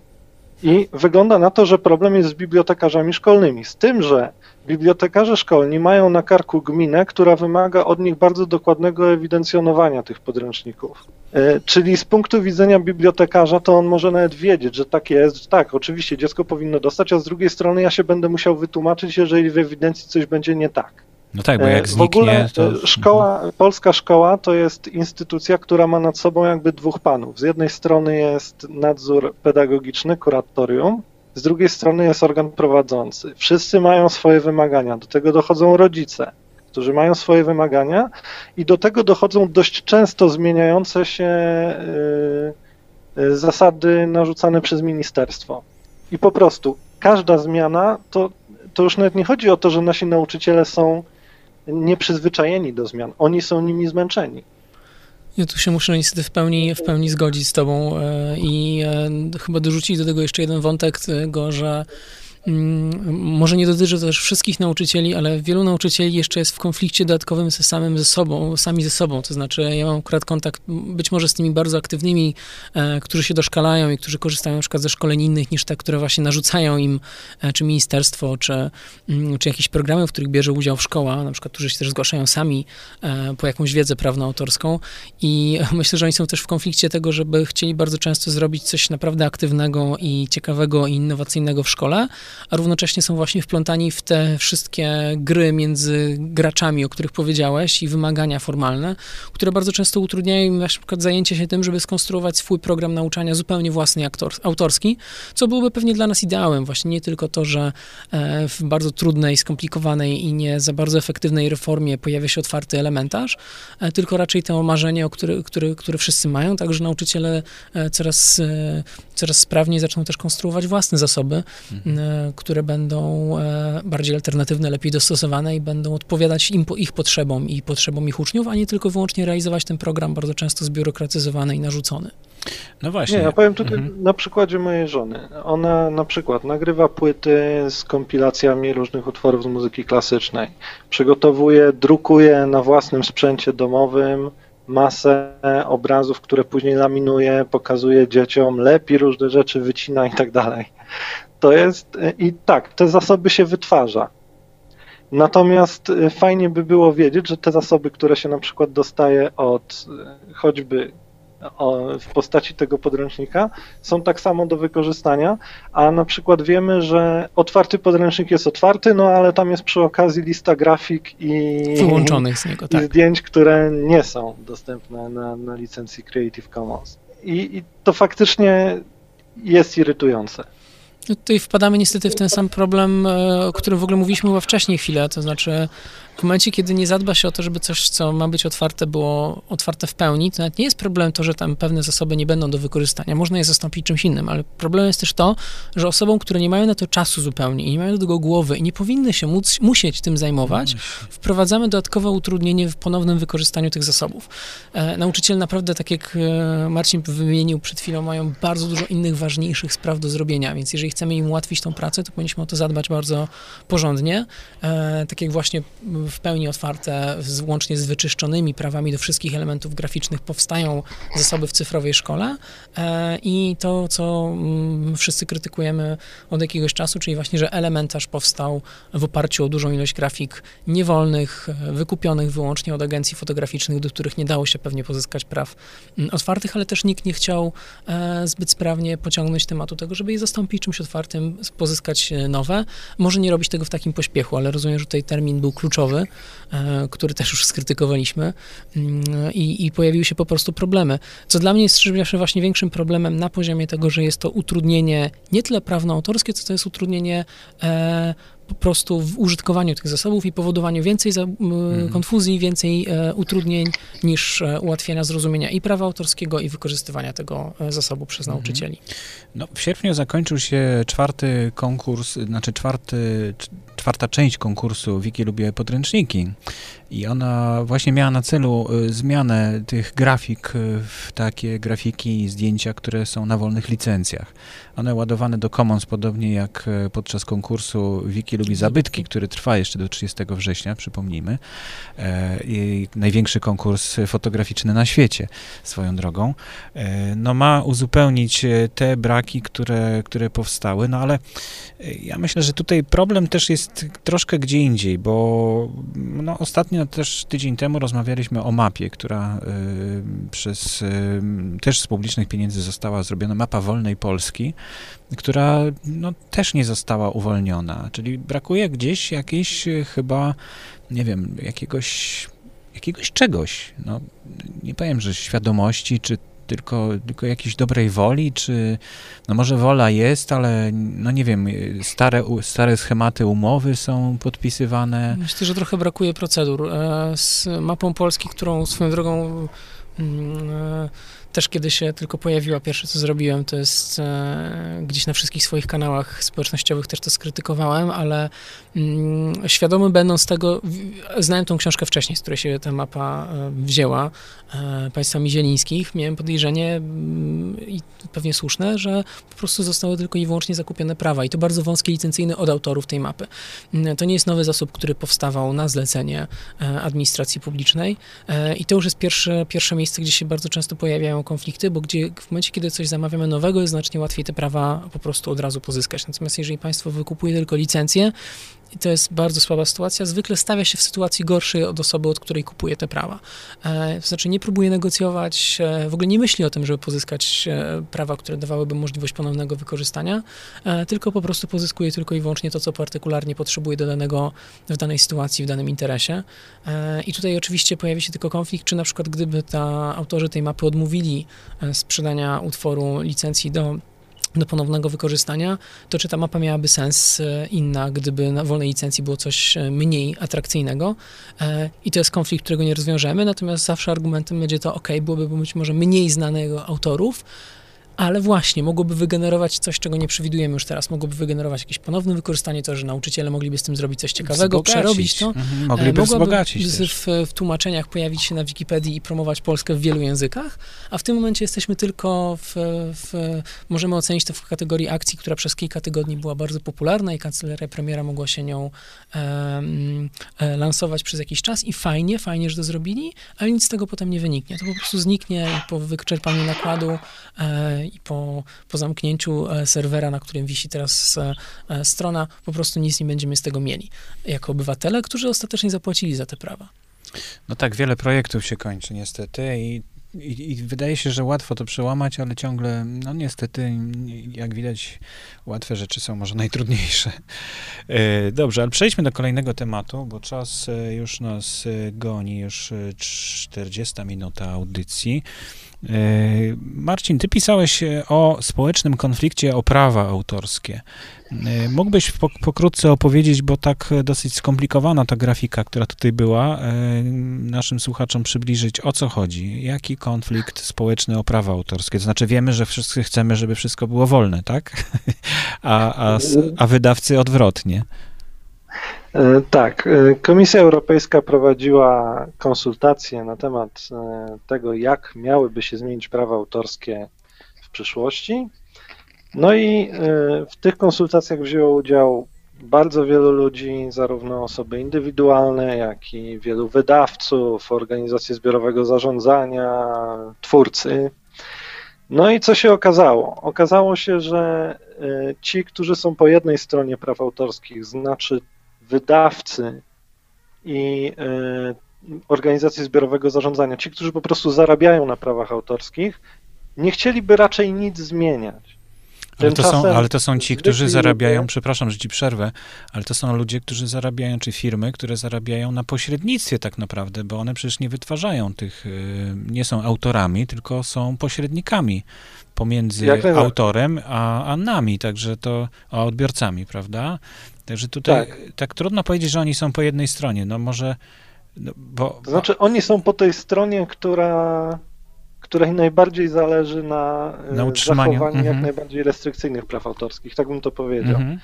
I wygląda na to, że problem jest z bibliotekarzami szkolnymi, z tym, że bibliotekarze szkolni mają na karku gminę, która wymaga od nich bardzo dokładnego ewidencjonowania tych podręczników. E, czyli z punktu widzenia bibliotekarza, to on może nawet wiedzieć, że tak jest, tak, oczywiście dziecko powinno dostać, a z drugiej strony ja się będę musiał wytłumaczyć, jeżeli w ewidencji coś będzie nie tak. No tak, bo jak zniknie, w ogóle to... szkoła, polska szkoła to jest instytucja, która ma nad sobą jakby dwóch panów. Z jednej strony jest nadzór pedagogiczny, kuratorium, z drugiej strony jest organ prowadzący. Wszyscy mają swoje wymagania, do tego dochodzą rodzice, którzy mają swoje wymagania i do tego dochodzą dość często zmieniające się yy, zasady narzucane przez ministerstwo. I po prostu każda zmiana to, to już nawet nie chodzi o to, że nasi nauczyciele są nieprzyzwyczajeni do zmian. Oni są nimi zmęczeni. Ja tu się muszę niestety w pełni, w pełni zgodzić z Tobą e, i e, chyba dorzucić do tego jeszcze jeden wątek tego, że może nie dotyczy to też wszystkich nauczycieli, ale wielu nauczycieli jeszcze jest w konflikcie dodatkowym ze samym ze sobą, sami ze sobą. To znaczy, ja mam akurat kontakt być może z tymi bardzo aktywnymi, e, którzy się doszkalają i którzy korzystają na przykład ze szkoleń innych niż te, które właśnie narzucają im e, czy ministerstwo, czy, mm, czy jakieś programy, w których bierze udział szkoła, na przykład, którzy się też zgłaszają sami e, po jakąś wiedzę prawno-autorską i myślę, że oni są też w konflikcie tego, żeby chcieli bardzo często zrobić coś naprawdę aktywnego i ciekawego i innowacyjnego w szkole, a równocześnie są właśnie wplątani w te wszystkie gry między graczami, o których powiedziałeś, i wymagania formalne, które bardzo często utrudniają im na przykład zajęcie się tym, żeby skonstruować swój program nauczania zupełnie własny, aktor, autorski, co byłoby pewnie dla nas ideałem. Właśnie nie tylko to, że e, w bardzo trudnej, skomplikowanej i nie za bardzo efektywnej reformie pojawia się otwarty elementarz, e, tylko raczej to marzenie, o który, który, które wszyscy mają, także nauczyciele e, coraz, coraz sprawniej zaczną też konstruować własne zasoby, mhm które będą e, bardziej alternatywne, lepiej dostosowane i będą odpowiadać im, ich potrzebom i potrzebom ich uczniów, a nie tylko wyłącznie realizować ten program bardzo często zbiurokratyzowany i narzucony. No właśnie. Nie, ja powiem tutaj mhm. na przykładzie mojej żony. Ona na przykład nagrywa płyty z kompilacjami różnych utworów z muzyki klasycznej. Przygotowuje, drukuje na własnym sprzęcie domowym masę obrazów, które później laminuje, pokazuje dzieciom, lepi różne rzeczy, wycina i tak dalej to jest i tak, te zasoby się wytwarza. Natomiast y, fajnie by było wiedzieć, że te zasoby, które się na przykład dostaje od y, choćby w postaci tego podręcznika, są tak samo do wykorzystania, a na przykład wiemy, że otwarty podręcznik jest otwarty, no ale tam jest przy okazji lista grafik i, Wyłączonych z niego, tak. zdjęć, które nie są dostępne na, na licencji Creative Commons. I, I to faktycznie jest irytujące. No tutaj wpadamy niestety w ten sam problem, e, o którym w ogóle mówiliśmy chyba wcześniej chwilę, to znaczy w momencie, kiedy nie zadba się o to, żeby coś, co ma być otwarte, było otwarte w pełni, to nawet nie jest problem to, że tam pewne zasoby nie będą do wykorzystania. Można je zastąpić czymś innym, ale problem jest też to, że osobom, które nie mają na to czasu zupełnie i nie mają do tego głowy i nie powinny się móc, musieć tym zajmować, wprowadzamy dodatkowe utrudnienie w ponownym wykorzystaniu tych zasobów. E, nauczyciele naprawdę, tak jak e, Marcin wymienił przed chwilą, mają bardzo dużo innych ważniejszych spraw do zrobienia, więc jeżeli chcemy im ułatwić tą pracę, to powinniśmy o to zadbać bardzo porządnie. E, tak jak właśnie w pełni otwarte, z, łącznie z wyczyszczonymi prawami do wszystkich elementów graficznych powstają zasoby w cyfrowej szkole e, i to, co mm, wszyscy krytykujemy od jakiegoś czasu, czyli właśnie, że elementarz powstał w oparciu o dużą ilość grafik niewolnych, e, wykupionych wyłącznie od agencji fotograficznych, do których nie dało się pewnie pozyskać praw mm, otwartych, ale też nikt nie chciał e, zbyt sprawnie pociągnąć tematu tego, żeby je zastąpić czymś otwartym, pozyskać e, nowe. Może nie robić tego w takim pośpiechu, ale rozumiem, że tutaj termin był kluczowy, e, który też już skrytykowaliśmy mm, i, i pojawiły się po prostu problemy. Co dla mnie jest szczerze właśnie większym problemem na poziomie tego, że jest to utrudnienie nie tyle prawno-autorskie, co to jest utrudnienie e, po prostu w użytkowaniu tych zasobów i powodowaniu więcej za, m, konfuzji, więcej e, utrudnień niż e, ułatwienia zrozumienia i prawa autorskiego i wykorzystywania tego e, zasobu przez nauczycieli. No, w sierpniu zakończył się czwarty konkurs, znaczy czwarty, cz- czwarta część konkursu Wiki lubię podręczniki i ona właśnie miała na celu y, zmianę tych grafik y, w takie grafiki i zdjęcia, które są na wolnych licencjach. One ładowane do Commons, podobnie jak y, podczas konkursu Wiki lubi zabytki, który trwa jeszcze do 30 września, przypomnijmy. E, największy konkurs fotograficzny na świecie, swoją drogą. E, No ma uzupełnić e, te braki, które, które powstały, no ale ja myślę, że tutaj problem też jest troszkę gdzie indziej, bo no, ostatnio też tydzień temu rozmawialiśmy o mapie, która y, przez y, też z publicznych pieniędzy została zrobiona, mapa wolnej Polski, która no, też nie została uwolniona, czyli brakuje gdzieś jakiejś y, chyba, nie wiem, jakiegoś jakiegoś czegoś, no nie powiem, że świadomości, czy tylko, tylko jakiejś dobrej woli, czy no może wola jest, ale no nie wiem, stare, stare schematy umowy są podpisywane. Myślę, że trochę brakuje procedur. E, Z mapą Polski, którą swoją drogą mm, e, też kiedy się tylko pojawiła, pierwsze co zrobiłem, to jest e, gdzieś na wszystkich swoich kanałach społecznościowych też to skrytykowałem, ale świadomy będąc tego, znałem tą książkę wcześniej, z której się ta mapa e, wzięła, e, państwa Mizielińskich, miałem podejrzenie mm, i pewnie słuszne, że po prostu zostały tylko i wyłącznie zakupione prawa i to bardzo wąskie licencyjne od autorów tej mapy. Mm, To nie jest nowy zasób, który powstawał na zlecenie e, administracji publicznej i to już jest pierwsze, pierwsze miejsce, gdzie się bardzo często pojawiają konflikty, bo gdzie w momencie, kiedy coś zamawiamy nowego, jest znacznie łatwiej te prawa po prostu od razu pozyskać. Natomiast jeżeli państwo wykupuje tylko licencję, i to jest bardzo słaba sytuacja, zwykle stawia się w sytuacji gorszej od osoby, od której kupuje te prawa. E, to znaczy nie próbuje negocjować, e, w ogóle nie myśli o tym, żeby pozyskać e, prawa, które dawałyby możliwość ponownego wykorzystania, e, tylko po prostu pozyskuje tylko i wyłącznie to, co partykularnie potrzebuje do danego, w danej sytuacji, w danym interesie. E, I tutaj oczywiście pojawi się tylko konflikt, czy na przykład gdyby ta, autorzy tej mapy odmówili e, sprzedania utworu licencji do do ponownego wykorzystania, to czy ta mapa miałaby sens e, inna, gdyby na wolnej licencji było coś e, mniej atrakcyjnego. E, I to jest konflikt, którego nie rozwiążemy, natomiast zawsze argumentem będzie to, ok, byłoby być może mniej znanego autorów, ale właśnie mogłoby wygenerować coś, czego nie przewidujemy już teraz. Mogłoby wygenerować jakieś ponowne wykorzystanie, to, że nauczyciele mogliby z tym zrobić coś ciekawego, Wzbogacić. przerobić to. Mhm, E, mogliby wzbogacić w, w tłumaczeniach pojawić się na Wikipedii i promować Polskę w wielu językach, a w tym momencie jesteśmy tylko w, w możemy ocenić to w kategorii akcji, która przez kilka tygodni była bardzo popularna i kancelaria premiera mogła się nią e, lansować przez jakiś czas i fajnie, fajnie, że to zrobili, ale nic z tego potem nie wyniknie. To po prostu zniknie po wyczerpaniu nakładu e, i po, po zamknięciu e, serwera, na którym wisi teraz e, e, strona, po prostu nic nie będziemy z tego mieli jako obywatele, którzy ostatecznie zapłacili za te prawa. No tak, wiele projektów się kończy niestety i, i, i wydaje się, że łatwo to przełamać, ale ciągle, no niestety, jak widać, łatwe rzeczy są może najtrudniejsze. Dobrze, ale przejdźmy do kolejnego tematu, bo czas już nas goni, już e, 40 minuta audycji. Marcin, ty pisałeś o społecznym konflikcie o prawa autorskie. Mógłbyś pokrótce opowiedzieć, bo tak dosyć skomplikowana ta grafika, która tutaj była, naszym słuchaczom przybliżyć, o co chodzi? Jaki konflikt społeczny o prawa autorskie? To znaczy wiemy, że wszyscy chcemy, żeby wszystko było wolne, tak? A, a, a wydawcy odwrotnie. E, tak, e, Komisja Europejska prowadziła konsultacje na temat e, tego, jak miałyby się zmienić prawa autorskie w przyszłości. No i w tych konsultacjach wzięło udział bardzo wielu ludzi, zarówno osoby indywidualne, jak i wielu wydawców, organizacje zbiorowego zarządzania, twórcy. No i co się okazało? Okazało się, że ci, którzy są po jednej stronie praw autorskich, znaczy wydawcy i e, organizacje zbiorowego zarządzania, ci, którzy po prostu zarabiają na prawach autorskich, nie chcieliby raczej nic zmieniać. Ale to, są, ale to są ci, którzy zarabiają, przepraszam, że ci przerwę, ale to są ludzie, którzy zarabiają, czy firmy, które zarabiają na pośrednictwie tak naprawdę, bo one przecież nie wytwarzają tych, e, nie są autorami, tylko są pośrednikami pomiędzy autorem a, a nami, także to, a odbiorcami, prawda? Także tutaj tak. tak. trudno powiedzieć, że oni są po jednej stronie. No może. No, bo, to znaczy, oni są po tej stronie, która, której najbardziej zależy na, e, na zachowaniu mhm. jak najbardziej restrykcyjnych praw autorskich, tak bym to powiedział. Mhm.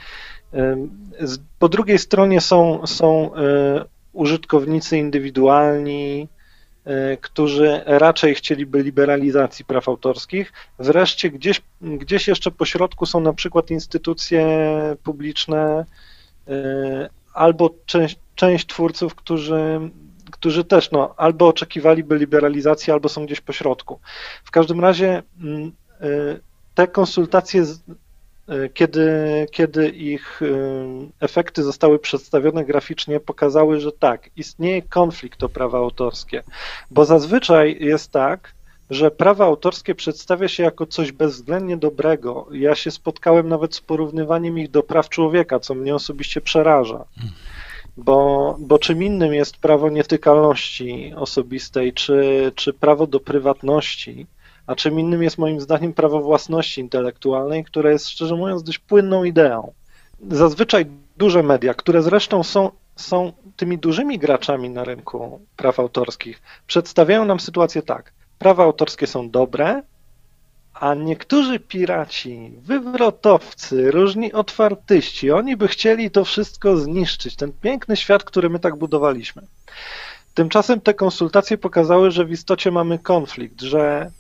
Po drugiej stronie są, są e, użytkownicy indywidualni, e, którzy raczej chcieliby liberalizacji praw autorskich. Wreszcie gdzieś, gdzieś jeszcze po środku są na przykład instytucje publiczne, albo część, część twórców, którzy, którzy też no, albo oczekiwaliby liberalizacji, albo są gdzieś po środku. W każdym razie mm, e, te konsultacje, e, kiedy, kiedy ich efekty zostały przedstawione graficznie, pokazały, że tak, istnieje konflikt o prawa autorskie, bo zazwyczaj jest tak, że prawa autorskie przedstawia się jako coś bezwzględnie dobrego. Ja się spotkałem nawet z porównywaniem ich do praw człowieka, co mnie osobiście przeraża. Bo, bo czym innym jest prawo nietykalności osobistej, czy, czy prawo do prywatności, a czym innym jest moim zdaniem prawo własności intelektualnej, które jest szczerze mówiąc dość płynną ideą. Zazwyczaj duże media, które zresztą są, są tymi dużymi graczami na rynku praw autorskich, przedstawiają nam sytuację tak prawa autorskie są dobre, a niektórzy piraci, wywrotowcy, różni otwartyści, oni by chcieli to wszystko zniszczyć, ten piękny świat, który my tak budowaliśmy. Tymczasem te konsultacje pokazały, że w istocie mamy konflikt, że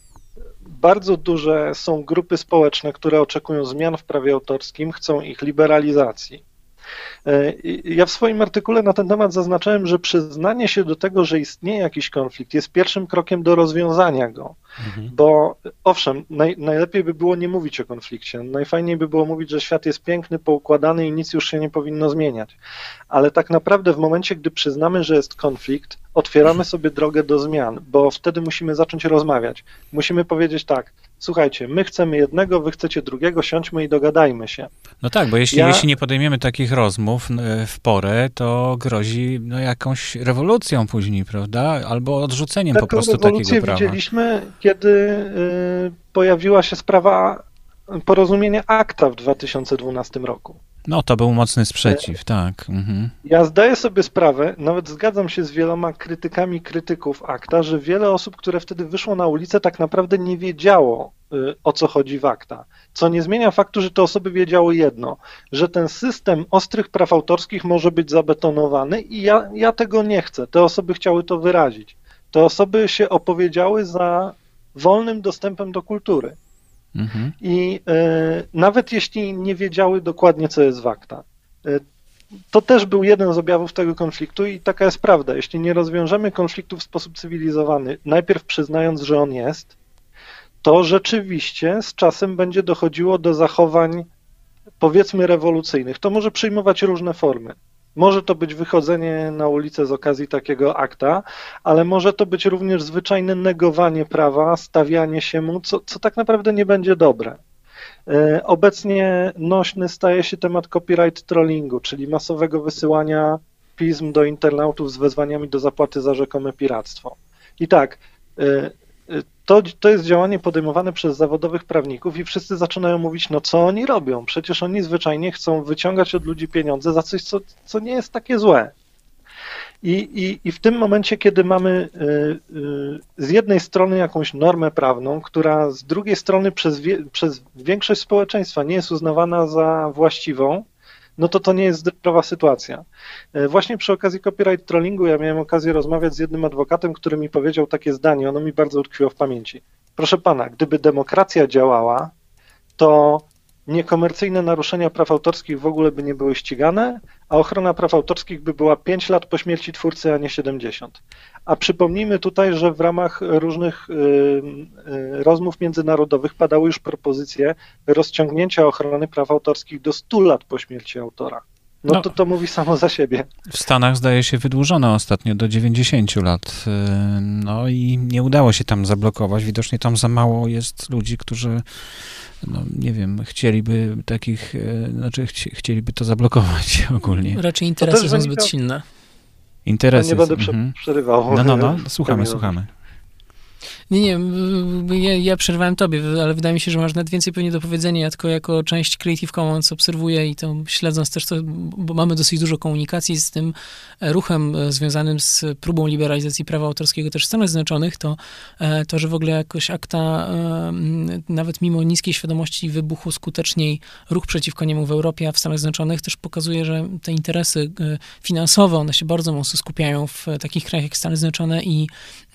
bardzo duże są grupy społeczne, które oczekują zmian w prawie autorskim, chcą ich liberalizacji. E, ja w swoim artykule na ten temat zaznaczałem, że przyznanie się do tego, że istnieje jakiś konflikt, jest pierwszym krokiem do rozwiązania go. Mhm. Bo owszem, naj, najlepiej by było nie mówić o konflikcie. Najfajniej by było mówić, że świat jest piękny, poukładany i nic już się nie powinno zmieniać. Ale tak naprawdę w momencie, gdy przyznamy, że jest konflikt, otwieramy sobie drogę do zmian, bo wtedy musimy zacząć rozmawiać. Musimy powiedzieć tak, słuchajcie, my chcemy jednego, wy chcecie drugiego, siądźmy i dogadajmy się. No tak, bo jeśli, ja... jeśli nie podejmiemy takich rozmów w porę, to grozi no, jakąś rewolucją później, prawda? Albo odrzuceniem Taką po prostu takiego prawa. widzieliśmy, kiedy y, pojawiła się sprawa porozumienia akta w 2012 roku. No, to był mocny sprzeciw, tak. Mhm. Ja zdaję sobie sprawę, nawet zgadzam się z wieloma krytykami krytyków akta, że wiele osób, które wtedy wyszło na ulicę, tak naprawdę nie wiedziało, y, o co chodzi w akta. Co nie zmienia faktu, że te osoby wiedziały jedno, że ten system ostrych praw autorskich może być zabetonowany i ja, ja tego nie chcę. Te osoby chciały to wyrazić. Te osoby się opowiedziały za wolnym dostępem do kultury. Mhm. I e, nawet jeśli nie wiedziały dokładnie, co jest wakta, e, to też był jeden z objawów tego konfliktu i taka jest prawda. Jeśli nie rozwiążemy konfliktu w sposób cywilizowany, najpierw przyznając, że on jest, to rzeczywiście z czasem będzie dochodziło do zachowań, powiedzmy, rewolucyjnych. To może przyjmować różne formy. Może to być wychodzenie na ulicę z okazji takiego akta, ale może to być również zwyczajne negowanie prawa, stawianie się mu, co, co tak naprawdę nie będzie dobre. E, obecnie nośny staje się temat copyright trollingu, czyli masowego wysyłania pism do internautów z wezwaniami do zapłaty za rzekome piractwo. I tak, e, to, to jest działanie podejmowane przez zawodowych prawników i wszyscy zaczynają mówić, no co oni robią? Przecież oni zwyczajnie chcą wyciągać od ludzi pieniądze za coś, co, co nie jest takie złe. I, i, I w tym momencie, kiedy mamy y, y, z jednej strony jakąś normę prawną, która z drugiej strony przez, wie, przez większość społeczeństwa nie jest uznawana za właściwą, no to to nie jest zdrowa sytuacja. E, właśnie przy okazji copyright trollingu ja miałem okazję rozmawiać z jednym adwokatem, który mi powiedział takie zdanie, ono mi bardzo utkwiło w pamięci. Proszę pana, gdyby demokracja działała, to niekomercyjne naruszenia praw autorskich w ogóle by nie były ścigane, a ochrona praw autorskich by była 5 lat po śmierci twórcy, a nie 70. A przypomnijmy tutaj, że w ramach różnych y, y, rozmów międzynarodowych padały już propozycje rozciągnięcia ochrony praw autorskich do 100 lat po śmierci autora. No, no, to to mówi samo za siebie. W Stanach zdaje się wydłużono ostatnio do 90 lat. Y, no i nie udało się tam zablokować. Widocznie tam za mało jest ludzi, którzy no, nie wiem, chcieliby takich, znaczy chci, chcieliby to zablokować ogólnie. Raczej interesy są zbyt silne. Interesy. Ja nie będę mhm. przerywał. No, no, no, słuchamy, słuchamy. Nie, nie, ja, ja przerwałem tobie, ale wydaje mi się, że masz nawet więcej pewnie do powiedzenia. Ja tylko jako część Creative Commons obserwuję i to śledząc też to, bo mamy dosyć dużo komunikacji z tym ruchem e, związanym z próbą liberalizacji prawa autorskiego też w Stanach Zjednoczonych, to, e, to że w ogóle jakoś akta, e, nawet mimo niskiej świadomości wybuchu skuteczniej ruch przeciwko niemu w Europie, a w Stanach Zjednoczonych też pokazuje, że te interesy finansowe, one się bardzo mocno skupiają w takich krajach jak Stany Zjednoczone i,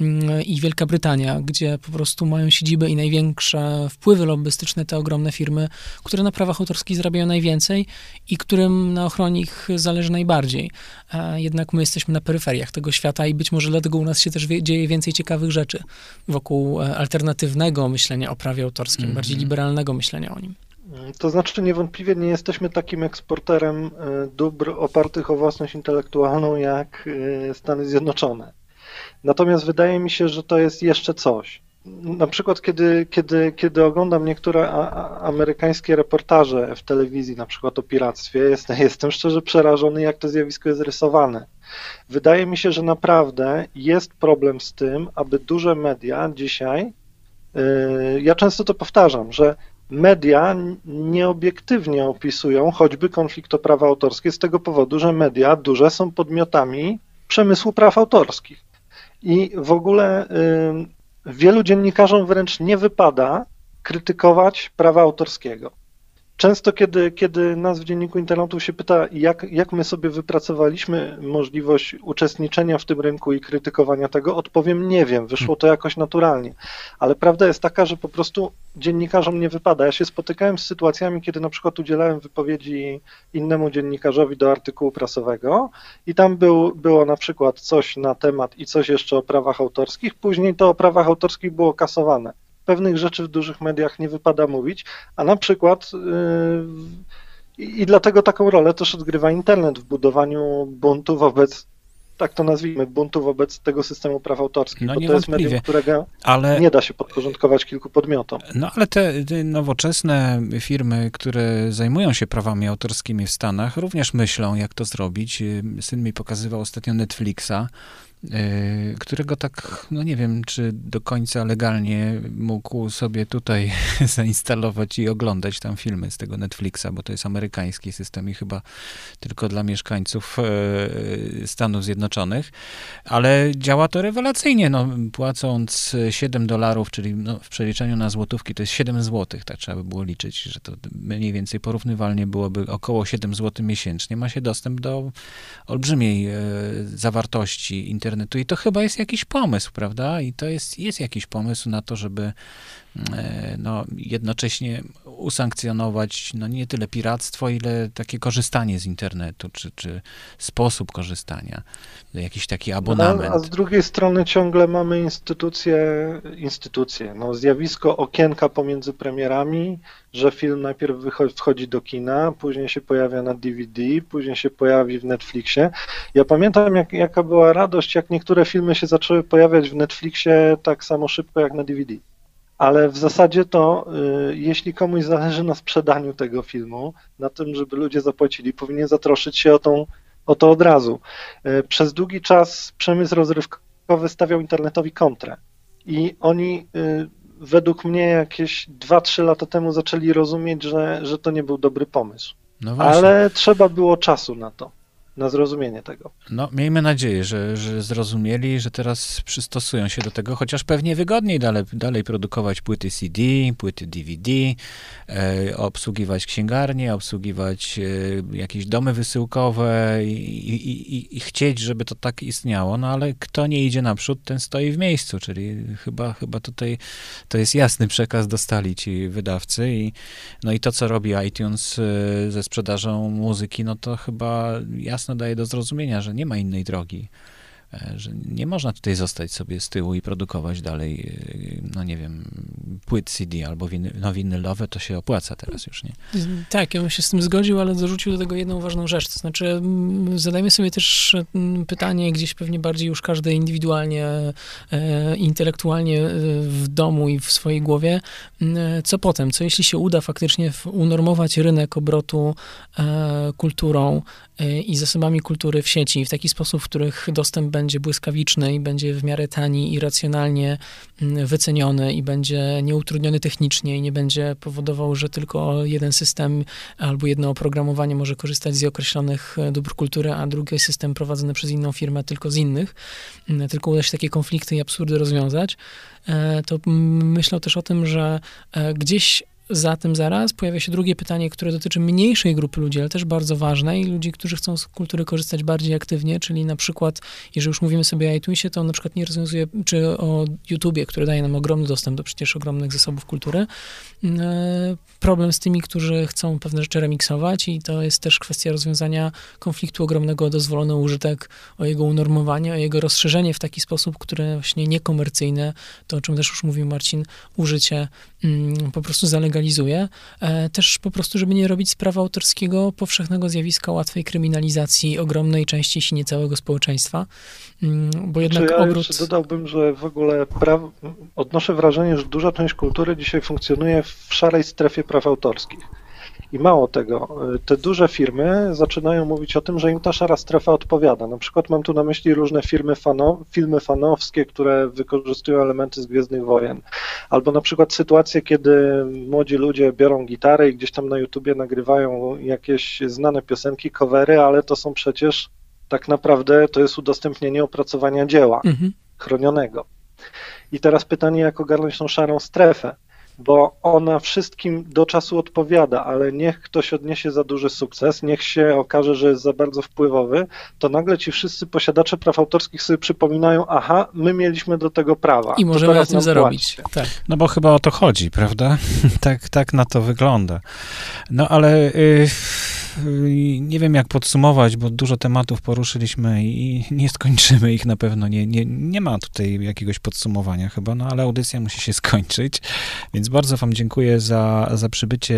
mm, i Wielka Brytania, gdzie po prostu mają siedzibę i największe wpływy lobbystyczne te ogromne firmy, które na prawach autorskich zarabiają najwięcej i którym na ochronie ich zależy najbardziej. Jednak my jesteśmy na peryferiach tego świata i być może dlatego u nas się też dzieje więcej ciekawych rzeczy wokół e, alternatywnego myślenia o prawie autorskim, mm -hmm. bardziej liberalnego myślenia o nim. To znaczy, niewątpliwie nie jesteśmy takim eksporterem e, dóbr opartych o własność intelektualną jak e, Stany Zjednoczone. Natomiast wydaje mi się, że to jest jeszcze coś. Na przykład, kiedy, kiedy, kiedy oglądam niektóre amerykańskie reportaże w telewizji, na przykład o piractwie, jestem, jestem szczerze przerażony, jak to zjawisko jest rysowane. Wydaje mi się, że naprawdę jest problem z tym, aby duże media dzisiaj, yy, ja często to powtarzam, że media nieobiektywnie opisują choćby konflikt o prawa autorskie z tego powodu, że media duże są podmiotami przemysłu praw autorskich. I w ogóle y, wielu dziennikarzom wręcz nie wypada krytykować prawa autorskiego. Często, kiedy, kiedy nas w dzienniku internetu się pyta, jak, jak my sobie wypracowaliśmy możliwość uczestniczenia w tym rynku i krytykowania tego, odpowiem nie wiem, wyszło to jakoś naturalnie. Ale prawda jest taka, że po prostu dziennikarzom nie wypada. Ja się spotykałem z sytuacjami, kiedy na przykład udzielałem wypowiedzi innemu dziennikarzowi do artykułu prasowego i tam był, było na przykład coś na temat i coś jeszcze o prawach autorskich, później to o prawach autorskich było kasowane pewnych rzeczy w dużych mediach nie wypada mówić, a na przykład yy, i dlatego taką rolę też odgrywa internet w budowaniu buntu wobec tak to nazwijmy, buntu wobec tego systemu praw autorskich, no, bo to jest medium, którego ale, nie da się podporządkować kilku podmiotom. No ale te, te, nowoczesne firmy, które zajmują się prawami autorskimi w Stanach, również myślą, jak to zrobić. Syn mi pokazywał ostatnio Netflixa, którego tak, no nie wiem, czy do końca legalnie mógł sobie tutaj zainstalować i oglądać tam filmy z tego Netflixa, bo to jest amerykański system i chyba tylko dla mieszkańców e, Stanów Zjednoczonych, ale działa to rewelacyjnie, no, płacąc 7 dolarów, czyli no, w przeliczeniu na złotówki to jest 7 złotych, tak trzeba by było liczyć, że to mniej więcej porównywalnie byłoby około 7 zł miesięcznie, ma się dostęp do olbrzymiej e, zawartości internetu, internetu. I to chyba jest jakiś pomysł, prawda? I to jest, jest jakiś pomysł na to, żeby e, no, jednocześnie usankcjonować no, nie tyle piractwo, ile takie korzystanie z internetu, czy, czy sposób korzystania, jakiś taki abonament. No, a z drugiej strony ciągle mamy instytucje, instytucje, no, zjawisko okienka pomiędzy premierami, że film najpierw wychodzi, wchodzi do kina, później się pojawia na DVD, później się pojawi w Netflixie. Ja pamiętam, jak, jaka była radość, jak niektóre filmy się zaczęły pojawiać w Netflixie tak samo szybko jak na DVD. Ale w zasadzie to, y, jeśli komuś zależy na sprzedaniu tego filmu, na tym, żeby ludzie zapłacili, powinien zatroszyć się o, tą, o to od razu. Y, przez długi czas przemysł rozrywkowy stawiał internetowi kontrę I oni y, według mnie jakieś 2-3 lata temu zaczęli rozumieć, że, że to nie był dobry pomysł. No. Ale trzeba było czasu na to, na zrozumienie tego. No, miejmy nadzieję, że, że zrozumieli, że teraz przystosują się do tego, chociaż pewnie wygodniej dalej, dalej produkować płyty CD, płyty DVD, e, obsługiwać księgarnie, obsługiwać e, jakieś domy wysyłkowe i, i, i, i chcieć, żeby to tak istniało, no ale kto nie idzie naprzód, ten stoi w miejscu, czyli chyba, chyba tutaj to jest jasny przekaz dostali ci wydawcy i no i to, co robi iTunes e, ze sprzedażą muzyki, no to chyba jasno daje do zrozumienia, że nie ma innej drogi, e, że nie można tutaj zostać sobie z tyłu i produkować dalej, e, no nie wiem, płyt CD albo winy, no winylowe, to się opłaca teraz już, nie? Tak, ja bym się z tym zgodził, ale dorzucił do tego jedną ważną rzecz. To znaczy, mm, zadajmy sobie też mm, pytanie, gdzieś pewnie bardziej już każdy indywidualnie, e, intelektualnie w domu i w swojej głowie, mm, co potem? Co jeśli się uda faktycznie unormować rynek obrotu kulturą i zasobami kultury w sieci w taki sposób, w których dostęp będzie błyskawiczny i będzie w miarę tani i racjonalnie mm, wyceniony i będzie nieutrudniony technicznie i nie będzie powodował, że tylko jeden system albo jedno oprogramowanie może korzystać z określonych e, dóbr kultury, a drugi system prowadzony przez inną firmę tylko z innych, mm, tylko uda się takie konflikty i absurdy rozwiązać, e, to mm, myślę też o tym, że e, gdzieś za tym zaraz pojawia się drugie pytanie, które dotyczy mniejszej grupy ludzi, ale też bardzo ważnej, ludzi, którzy chcą z kultury korzystać bardziej aktywnie, czyli na przykład, jeżeli już mówimy sobie o iTunesie, to on na przykład nie rozwiązuje, czy o YouTubie, który daje nam ogromny dostęp do przecież ogromnych zasobów kultury, e, problem z tymi, którzy chcą pewne rzeczy remiksować i to jest też kwestia rozwiązania konfliktu ogromnego o dozwolony użytek, o jego unormowanie, o jego rozszerzenie w taki sposób, który właśnie niekomercyjne, to o czym też już mówił Marcin, użycie mm, po prostu zalegalizuje. E, też po prostu, żeby nie robić z prawa autorskiego powszechnego zjawiska łatwej kryminalizacji ogromnej części, jeśli nie całego społeczeństwa, Mm, bo jednak Czy ja obrót... jeszcze dodałbym, że w ogóle praw... odnoszę wrażenie, że duża część kultury dzisiaj funkcjonuje w szarej strefie praw autorskich. I mało tego, y, te duże firmy zaczynają mówić o tym, że im ta szara strefa odpowiada. Na przykład mam tu na myśli różne firmy fano, filmy fanowskie, które wykorzystują elementy z Gwiezdnych Wojen. Albo na przykład sytuacje, kiedy młodzi ludzie biorą gitarę i gdzieś tam na YouTubie nagrywają jakieś znane piosenki, covery, ale to są przecież tak naprawdę to jest udostępnienie opracowania dzieła Mhm. chronionego. I teraz pytanie, jak ogarnąć tą szarą strefę, bo ona wszystkim do czasu odpowiada, ale niech ktoś odniesie za duży sukces, niech się okaże, że jest za bardzo wpływowy, to nagle ci wszyscy posiadacze praw autorskich sobie przypominają, aha, my mieliśmy do tego prawa. I możemy na tym zarobić. Tak. No bo chyba o to chodzi, prawda? tak, tak na to wygląda. No ale y, y, nie wiem jak podsumować, bo dużo tematów poruszyliśmy i nie skończymy ich na pewno. Nie, nie, nie ma tutaj jakiegoś podsumowania chyba, no ale audycja musi się skończyć. Więc bardzo wam dziękuję za, za przybycie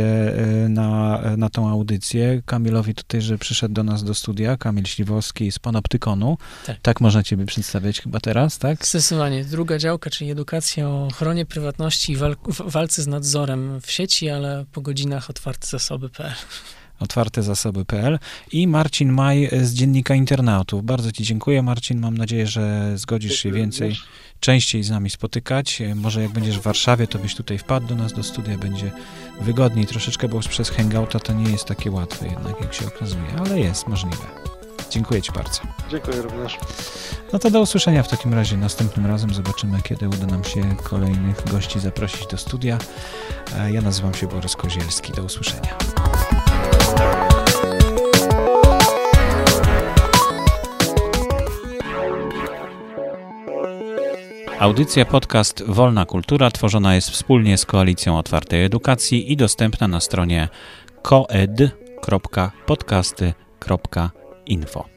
y, na, na tą audycję. Kamilowi tutaj, że przyszedł do nas do studia. Kamil Śliwowski z Panoptykonu. Tak. tak można ciebie przedstawiać chyba teraz, tak? Zdecydowanie. Druga działka, czyli edukacja o ochronie prywatności i walce z nadzorem w sieci, ale po godzinach otwarte zasoby.pl. otwarte zasoby.pl i Marcin Maj z Dziennika Internautów. Bardzo Ci dziękuję, Marcin. Mam nadzieję, że zgodzisz się więcej, częściej z nami spotykać. E, Może jak będziesz w Warszawie, to byś tutaj wpadł do nas do studia, będzie wygodniej troszeczkę, bo przez Hangouta to nie jest takie łatwe jednak, jak się okazuje, ale jest możliwe. Dziękuję Ci bardzo. Dziękuję również. No to do usłyszenia w takim razie. Następnym razem zobaczymy, kiedy uda nam się kolejnych gości zaprosić do studia. E, Ja nazywam się Borys Kozielski. Do usłyszenia. Audycja podcast Wolna Kultura tworzona jest wspólnie z Koalicją Otwartej Edukacji i dostępna na stronie koed.podcasty.info.